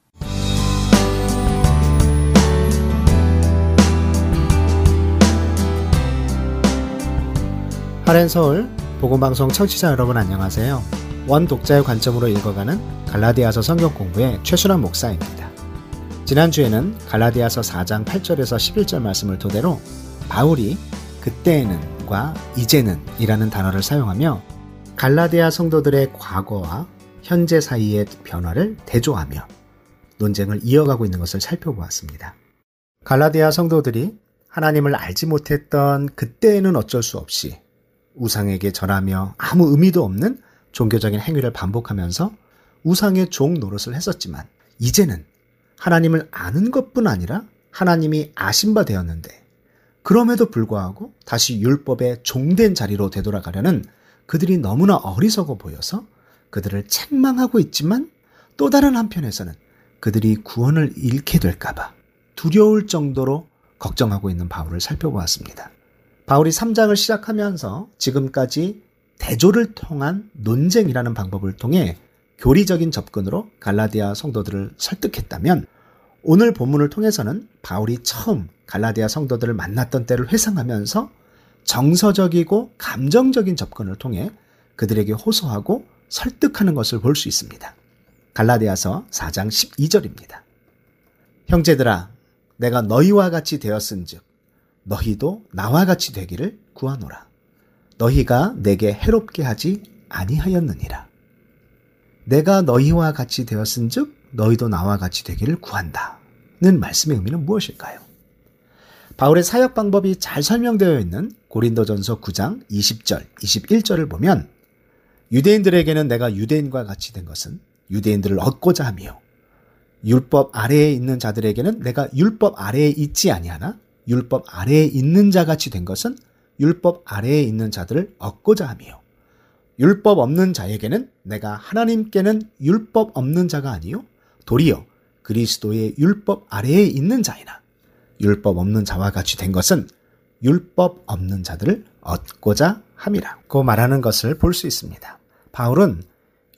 하렌 서울 보건방송 청취자 여러분 안녕하세요. 원 독자의 관점으로 읽어가는 갈라디아서 성경 공부의 최순환 목사입니다. 지난주에는 갈라디아서 4장 8절에서 11절 말씀을 토대로 바울이 그때에는과 이제는 이라는 단어를 사용하며 갈라디아 성도들의 과거와 현재 사이의 변화를 대조하며 논쟁을 이어가고 있는 것을 살펴보았습니다. 갈라디아 성도들이 하나님을 알지 못했던 그때에는 어쩔 수 없이 우상에게 절하며 아무 의미도 없는 종교적인 행위를 반복하면서 우상의 종 노릇을 했었지만 이제는 하나님을 아는 것뿐 아니라 하나님이 아신 바 되었는데 그럼에도 불구하고 다시 율법의 종된 자리로 되돌아가려는 그들이 너무나 어리석어 보여서 그들을 책망하고 있지만 또 다른 한편에서는 그들이 구원을 잃게 될까봐 두려울 정도로 걱정하고 있는 바울을 살펴보았습니다. 바울이 3장을 시작하면서 지금까지 대조를 통한 논쟁이라는 방법을 통해 교리적인 접근으로 갈라디아 성도들을 설득했다면 오늘 본문을 통해서는 바울이 처음 갈라디아 성도들을 만났던 때를 회상하면서 정서적이고 감정적인 접근을 통해 그들에게 호소하고 설득하는 것을 볼 수 있습니다. 갈라디아서 4장 12절입니다. 형제들아 내가 너희와 같이 되었은즉 너희도 나와 같이 되기를 구하노라. 너희가 내게 해롭게 하지 아니하였느니라. 내가 너희와 같이 되었은즉 너희도 나와 같이 되기를 구한다는 말씀의 의미는 무엇일까요? 바울의 사역 방법이 잘 설명되어 있는 고린도전서 9장 20절, 21절을 보면 유대인들에게는 내가 유대인과 같이 된 것은 유대인들을 얻고자 하며 율법 아래에 있는 자들에게는 내가 율법 아래에 있지 아니하나 율법 아래에 있는 자 같이 된 것은 율법 아래에 있는 자들을 얻고자 하며 율법 없는 자에게는 내가 하나님께는 율법 없는 자가 아니요. 도리어 그리스도의 율법 아래에 있는 자이나 율법 없는 자와 같이 된 것은 율법 없는 자들을 얻고자 함이라고 말하는 것을 볼 수 있습니다. 바울은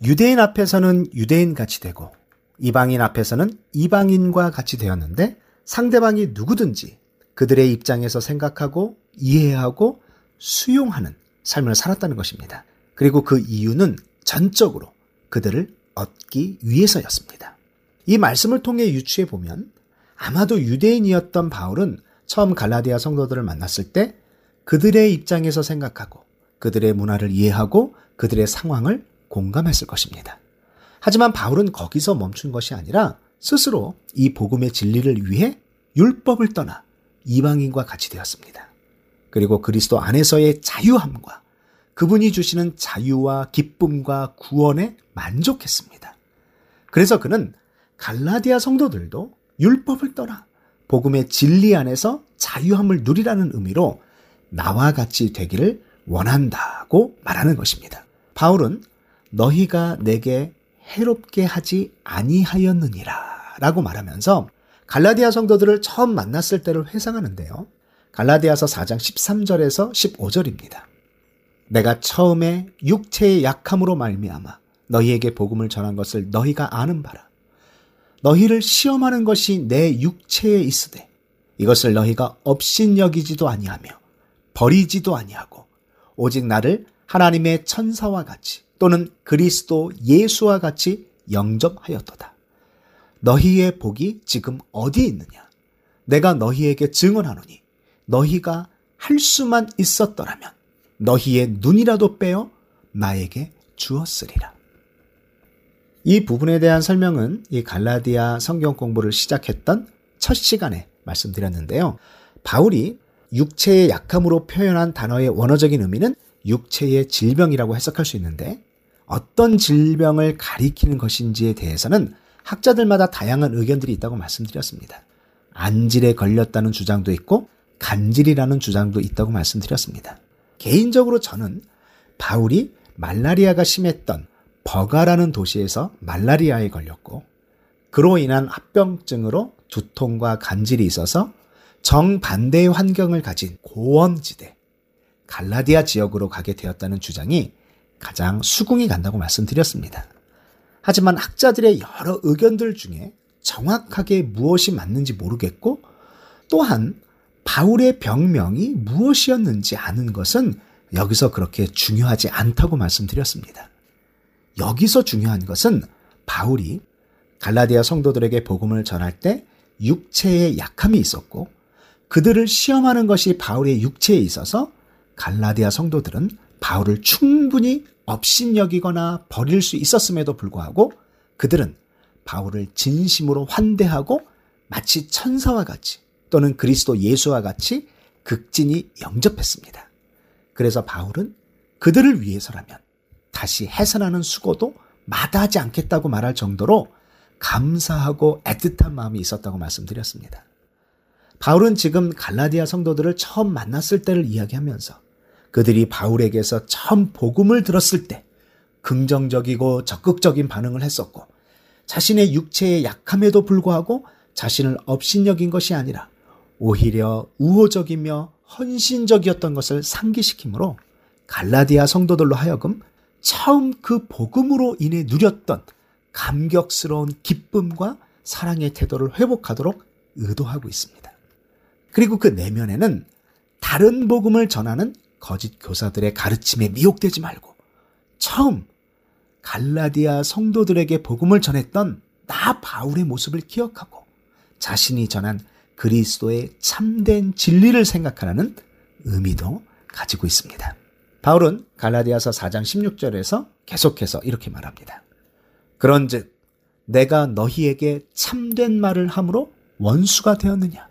유대인 앞에서는 유대인 같이 되고 이방인 앞에서는 이방인과 같이 되었는데 상대방이 누구든지 그들의 입장에서 생각하고 이해하고 수용하는 삶을 살았다는 것입니다. 그리고 그 이유는 전적으로 그들을 얻기 위해서였습니다. 이 말씀을 통해 유추해 보면 아마도 유대인이었던 바울은 처음 갈라디아 성도들을 만났을 때 그들의 입장에서 생각하고 그들의 문화를 이해하고 그들의 상황을 공감했을 것입니다. 하지만 바울은 거기서 멈춘 것이 아니라 스스로 이 복음의 진리를 위해 율법을 떠나 이방인과 같이 되었습니다. 그리고 그리스도 안에서의 자유함과 그분이 주시는 자유와 기쁨과 구원에 만족했습니다. 그래서 그는 갈라디아 성도들도 율법을 떠나 복음의 진리 안에서 자유함을 누리라는 의미로 나와 같이 되기를 원한다고 말하는 것입니다. 바울은 너희가 내게 해롭게 하지 아니하였느니라 라고 말하면서 갈라디아 성도들을 처음 만났을 때를 회상하는데요. 갈라디아서 4장 13절에서 15절입니다. 내가 처음에 육체의 약함으로 말미암아 너희에게 복음을 전한 것을 너희가 아는 바라. 너희를 시험하는 것이 내 육체에 있으되 이것을 너희가 업신 여기지도 아니하며 버리지도 아니하고 오직 나를 하나님의 천사와 같이 또는 그리스도 예수와 같이 영접하였도다. 너희의 복이 지금 어디 있느냐? 내가 너희에게 증언하노니 너희가 할 수만 있었더라면 너희의 눈이라도 빼어 나에게 주었으리라. 이 부분에 대한 설명은 이 갈라디아 성경 공부를 시작했던 첫 시간에 말씀드렸는데요. 바울이 육체의 약함으로 표현한 단어의 원어적인 의미는 육체의 질병이라고 해석할 수 있는데 어떤 질병을 가리키는 것인지에 대해서는 학자들마다 다양한 의견들이 있다고 말씀드렸습니다. 안질에 걸렸다는 주장도 있고 간질이라는 주장도 있다고 말씀드렸습니다. 개인적으로 저는 바울이 말라리아가 심했던 버가라는 도시에서 말라리아에 걸렸고 그로 인한 합병증으로 두통과 간질이 있어서 정반대의 환경을 가진 고원지대 갈라디아 지역으로 가게 되었다는 주장이 가장 수긍이 간다고 말씀드렸습니다. 하지만 학자들의 여러 의견들 중에 정확하게 무엇이 맞는지 모르겠고 또한 바울의 병명이 무엇이었는지 아는 것은 여기서 그렇게 중요하지 않다고 말씀드렸습니다. 여기서 중요한 것은 바울이 갈라디아 성도들에게 복음을 전할 때 육체에 약함이 있었고 그들을 시험하는 것이 바울의 육체에 있어서 갈라디아 성도들은 바울을 충분히 업신여기거나 버릴 수 있었음에도 불구하고 그들은 바울을 진심으로 환대하고 마치 천사와 같이 또는 그리스도 예수와 같이 극진히 영접했습니다. 그래서 바울은 그들을 위해서라면 다시 해산하는 수고도 마다하지 않겠다고 말할 정도로 감사하고 애틋한 마음이 있었다고 말씀드렸습니다. 바울은 지금 갈라디아 성도들을 처음 만났을 때를 이야기하면서 그들이 바울에게서 처음 복음을 들었을 때 긍정적이고 적극적인 반응을 했었고 자신의 육체의 약함에도 불구하고 자신을 업신여긴 것이 아니라 오히려 우호적이며 헌신적이었던 것을 상기시키므로 갈라디아 성도들로 하여금 처음 그 복음으로 인해 누렸던 감격스러운 기쁨과 사랑의 태도를 회복하도록 의도하고 있습니다. 그리고 그 내면에는 다른 복음을 전하는 거짓 교사들의 가르침에 미혹되지 말고 처음 갈라디아 성도들에게 복음을 전했던 나 바울의 모습을 기억하고 자신이 전한 그리스도의 참된 진리를 생각하라는 의미도 가지고 있습니다. 바울은 갈라디아서 4장 16절에서 계속해서 이렇게 말합니다. 그런즉 내가 너희에게 참된 말을 함으로 원수가 되었느냐?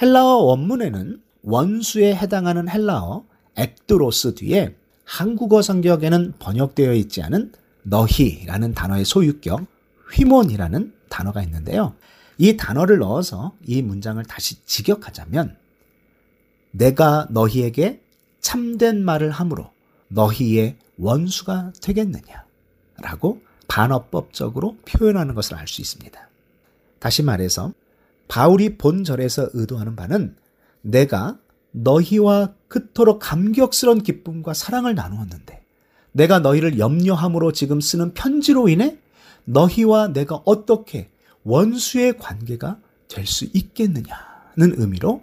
헬라어 원문에는 원수에 해당하는 헬라어 엑드로스 뒤에 한국어 성격에는 번역되어 있지 않은 너희라는 단어의 소유격 휘몬이라는 단어가 있는데요. 이 단어를 넣어서 이 문장을 다시 직역하자면 내가 너희에게 참된 말을 함으로 너희의 원수가 되겠느냐 라고 반어법적으로 표현하는 것을 알 수 있습니다. 다시 말해서 바울이 본절에서 의도하는 바는 내가 너희와 그토록 감격스러운 기쁨과 사랑을 나누었는데 내가 너희를 염려함으로 지금 쓰는 편지로 인해 너희와 내가 어떻게 원수의 관계가 될 수 있겠느냐는 의미로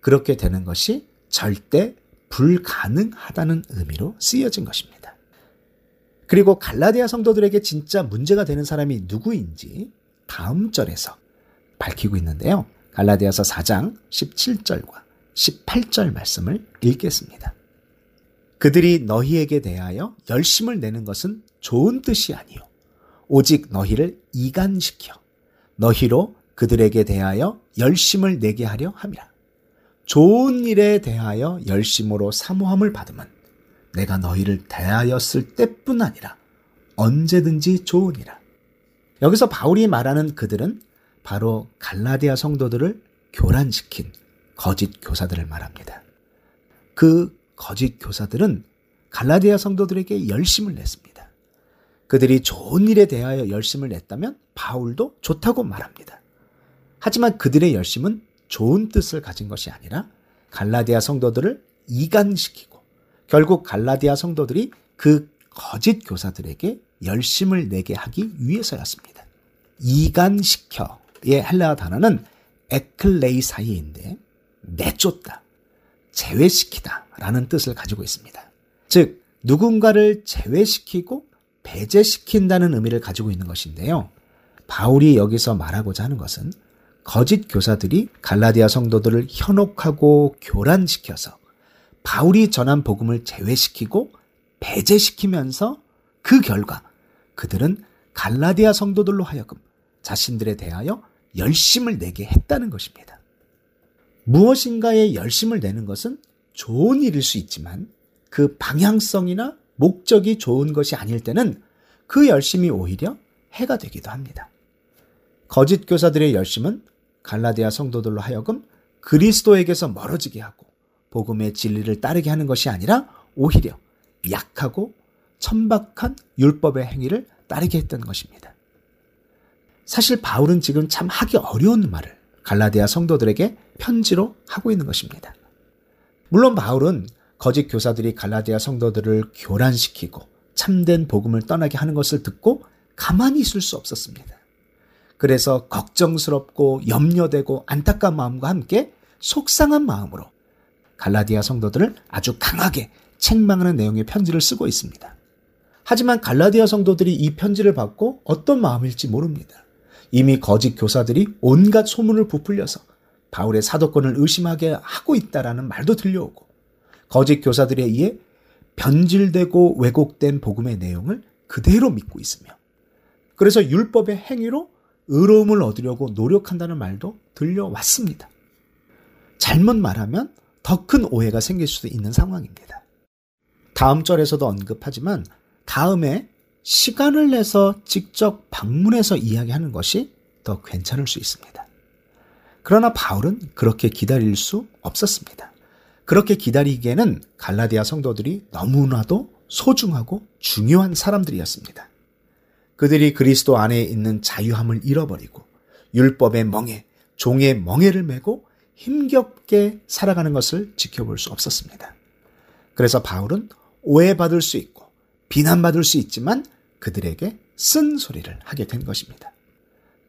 그렇게 되는 것이 절대 불가능하다는 의미로 쓰여진 것입니다. 그리고 갈라디아 성도들에게 진짜 문제가 되는 사람이 누구인지 다음 절에서 밝히고 있는데요. 갈라디아서 4장 17절과 18절 말씀을 읽겠습니다. 그들이 너희에게 대하여 열심을 내는 것은 좋은 뜻이 아니요 오직 너희를 이간시켜 너희로 그들에게 대하여 열심을 내게 하려 함이라. 좋은 일에 대하여 열심으로 사모함을 받으면 내가 너희를 대하였을 때뿐 아니라 언제든지 좋으니라. 여기서 바울이 말하는 그들은 바로 갈라디아 성도들을 교란시킨 거짓 교사들을 말합니다. 그 거짓 교사들은 갈라디아 성도들에게 열심을 냈습니다. 그들이 좋은 일에 대하여 열심을 냈다면 바울도 좋다고 말합니다. 하지만 그들의 열심은 좋은 뜻을 가진 것이 아니라 갈라디아 성도들을 이간시키고 결국 갈라디아 성도들이 그 거짓 교사들에게 열심을 내게 하기 위해서였습니다. 이간시켜의 헬라어 단어는 에클레이사이인데 내쫓다, 제외시키다 라는 뜻을 가지고 있습니다. 즉, 누군가를 제외시키고 배제시킨다는 의미를 가지고 있는 것인데요. 바울이 여기서 말하고자 하는 것은 거짓 교사들이 갈라디아 성도들을 현혹하고 교란시켜서 바울이 전한 복음을 제외시키고 배제시키면서 그 결과 그들은 갈라디아 성도들로 하여금 자신들에 대하여 열심을 내게 했다는 것입니다. 무엇인가에 열심을 내는 것은 좋은 일일 수 있지만 그 방향성이나 목적이 좋은 것이 아닐 때는 그 열심이 오히려 해가 되기도 합니다. 거짓 교사들의 열심은 갈라디아 성도들로 하여금 그리스도에게서 멀어지게 하고 복음의 진리를 따르게 하는 것이 아니라 오히려 약하고 천박한 율법의 행위를 따르게 했던 것입니다. 사실 바울은 지금 참 하기 어려운 말을 갈라디아 성도들에게 편지로 하고 있는 것입니다. 물론 바울은 거짓 교사들이 갈라디아 성도들을 교란시키고 참된 복음을 떠나게 하는 것을 듣고 가만히 있을 수 없었습니다. 그래서 걱정스럽고 염려되고 안타까운 마음과 함께 속상한 마음으로 갈라디아 성도들을 아주 강하게 책망하는 내용의 편지를 쓰고 있습니다. 하지만 갈라디아 성도들이 이 편지를 받고 어떤 마음일지 모릅니다. 이미 거짓 교사들이 온갖 소문을 부풀려서 바울의 사도권을 의심하게 하고 있다라는 말도 들려오고 거짓 교사들에 의해 변질되고 왜곡된 복음의 내용을 그대로 믿고 있으며 그래서 율법의 행위로 의로움을 얻으려고 노력한다는 말도 들려왔습니다. 잘못 말하면 더 큰 오해가 생길 수도 있는 상황입니다. 다음 절에서도 언급하지만 다음에 시간을 내서 직접 방문해서 이야기하는 것이 더 괜찮을 수 있습니다. 그러나 바울은 그렇게 기다릴 수 없었습니다. 그렇게 기다리기에는 갈라디아 성도들이 너무나도 소중하고 중요한 사람들이었습니다. 그들이 그리스도 안에 있는 자유함을 잃어버리고 율법의 멍에, 종의 멍에를 메고 힘겹게 살아가는 것을 지켜볼 수 없었습니다. 그래서 바울은 오해받을 수 있고 비난받을 수 있지만 그들에게 쓴 소리를 하게 된 것입니다.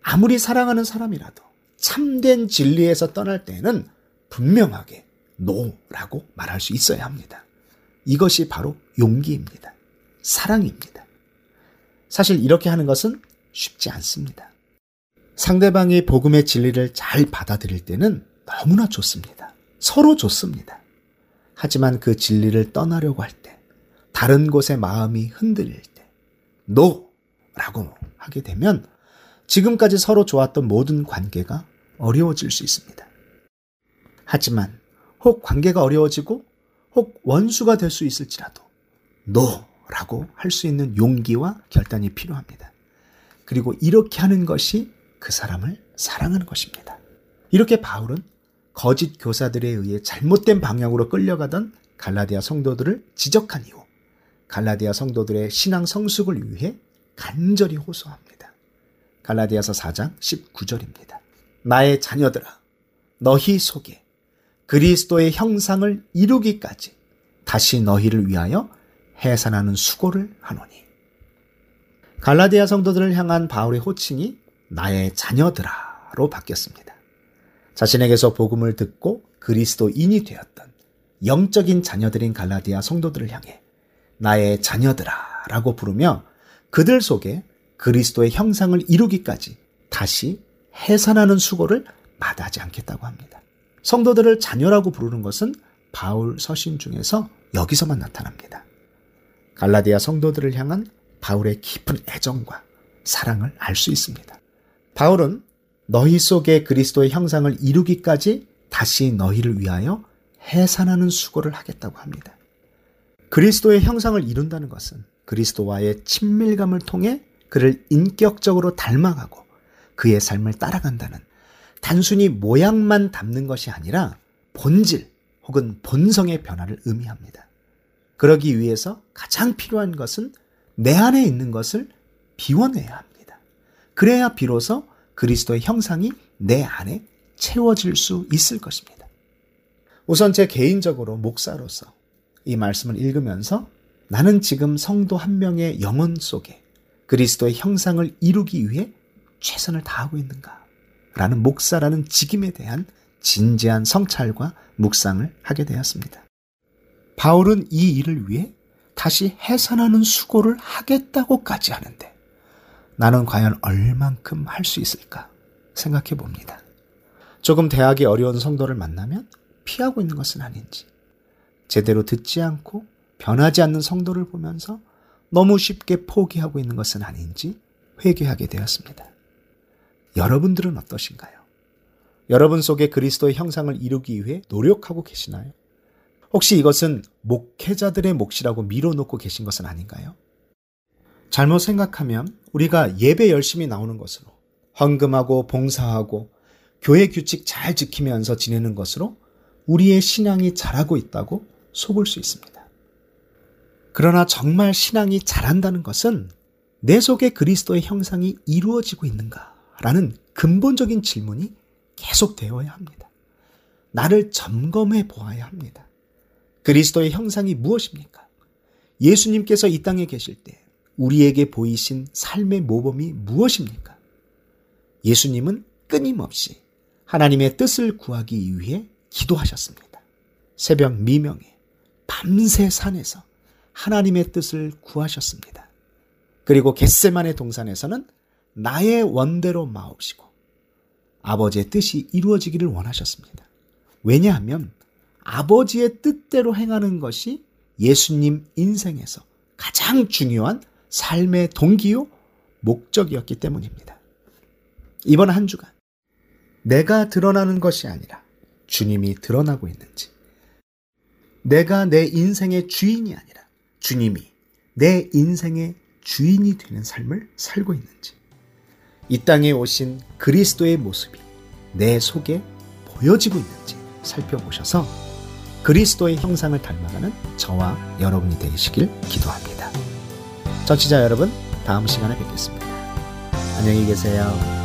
아무리 사랑하는 사람이라도 참된 진리에서 떠날 때에는 분명하게 노라고 말할 수 있어야 합니다. 이것이 바로 용기입니다. 사랑입니다. 사실 이렇게 하는 것은 쉽지 않습니다. 상대방이 복음의 진리를 잘 받아들일 때는 너무나 좋습니다. 서로 좋습니다. 하지만 그 진리를 떠나려고 할 때, 다른 곳에 마음이 흔들릴 때, 노! 라고 하게 되면 지금까지 서로 좋았던 모든 관계가 어려워질 수 있습니다. 하지만 혹 관계가 어려워지고 혹 원수가 될 수 있을지라도 노 라고 할 수 있는 용기와 결단이 필요합니다. 그리고 이렇게 하는 것이 그 사람을 사랑하는 것입니다. 이렇게 바울은 거짓 교사들에 의해 잘못된 방향으로 끌려가던 갈라디아 성도들을 지적한 이후 갈라디아 성도들의 신앙 성숙을 위해 간절히 호소합니다. 갈라디아서 4장 19절입니다. 나의 자녀들아 너희 속에 그리스도의 형상을 이루기까지 다시 너희를 위하여 해산하는 수고를 하노니. 갈라디아 성도들을 향한 바울의 호칭이 나의 자녀들아로 바뀌었습니다. 자신에게서 복음을 듣고 그리스도인이 되었던 영적인 자녀들인 갈라디아 성도들을 향해 나의 자녀들아라고 부르며 그들 속에 그리스도의 형상을 이루기까지 다시 해산하는 수고를 마다하지 않겠다고 합니다. 성도들을 자녀라고 부르는 것은 바울 서신 중에서 여기서만 나타납니다. 갈라디아 성도들을 향한 바울의 깊은 애정과 사랑을 알 수 있습니다. 바울은 너희 속에 그리스도의 형상을 이루기까지 다시 너희를 위하여 해산하는 수고를 하겠다고 합니다. 그리스도의 형상을 이룬다는 것은 그리스도와의 친밀감을 통해 그를 인격적으로 닮아가고 그의 삶을 따라간다는 단순히 모양만 담는 것이 아니라 본질 혹은 본성의 변화를 의미합니다. 그러기 위해서 가장 필요한 것은 내 안에 있는 것을 비워내야 합니다. 그래야 비로소 그리스도의 형상이 내 안에 채워질 수 있을 것입니다. 우선 제 개인적으로 목사로서 이 말씀을 읽으면서 나는 지금 성도 한 명의 영혼 속에 그리스도의 형상을 이루기 위해 최선을 다하고 있는가? 라는 목사라는 직임에 대한 진지한 성찰과 묵상을 하게 되었습니다. 바울은 이 일을 위해 다시 해산하는 수고를 하겠다고까지 하는데 나는 과연 얼만큼 할 수 있을까 생각해 봅니다. 조금 대학이 어려운 성도를 만나면 피하고 있는 것은 아닌지, 제대로 듣지 않고 변하지 않는 성도를 보면서 너무 쉽게 포기하고 있는 것은 아닌지 회개하게 되었습니다. 여러분들은 어떠신가요? 여러분 속에 그리스도의 형상을 이루기 위해 노력하고 계시나요? 혹시 이것은 목회자들의 몫이라고 밀어놓고 계신 것은 아닌가요? 잘못 생각하면 우리가 예배 열심히 나오는 것으로 헌금하고 봉사하고 교회 규칙 잘 지키면서 지내는 것으로 우리의 신앙이 자라고 있다고 속을 수 있습니다. 그러나 정말 신앙이 자란다는 것은 내 속에 그리스도의 형상이 이루어지고 있는가라는 근본적인 질문이 계속되어야 합니다. 나를 점검해 보아야 합니다. 그리스도의 형상이 무엇입니까? 예수님께서 이 땅에 계실 때 우리에게 보이신 삶의 모범이 무엇입니까? 예수님은 끊임없이 하나님의 뜻을 구하기 위해 기도하셨습니다. 새벽 미명에 밤새 산에서 하나님의 뜻을 구하셨습니다. 그리고 겟세만의 동산에서는 나의 원대로 마옵시고 아버지의 뜻이 이루어지기를 원하셨습니다. 왜냐하면 아버지의 뜻대로 행하는 것이 예수님 인생에서 가장 중요한 삶의 동기요 목적이었기 때문입니다. 이번 한 주간 내가 드러나는 것이 아니라 주님이 드러나고 있는지 내가 내 인생의 주인이 아니라 주님이 내 인생의 주인이 되는 삶을 살고 있는지 이 땅에 오신 그리스도의 모습이 내 속에 보여지고 있는지 살펴보셔서 그리스도의 형상을 닮아가는 저와 여러분이 되시길 기도합니다. 정치자 여러분, 다음 시간에 뵙겠습니다. 안녕히 계세요.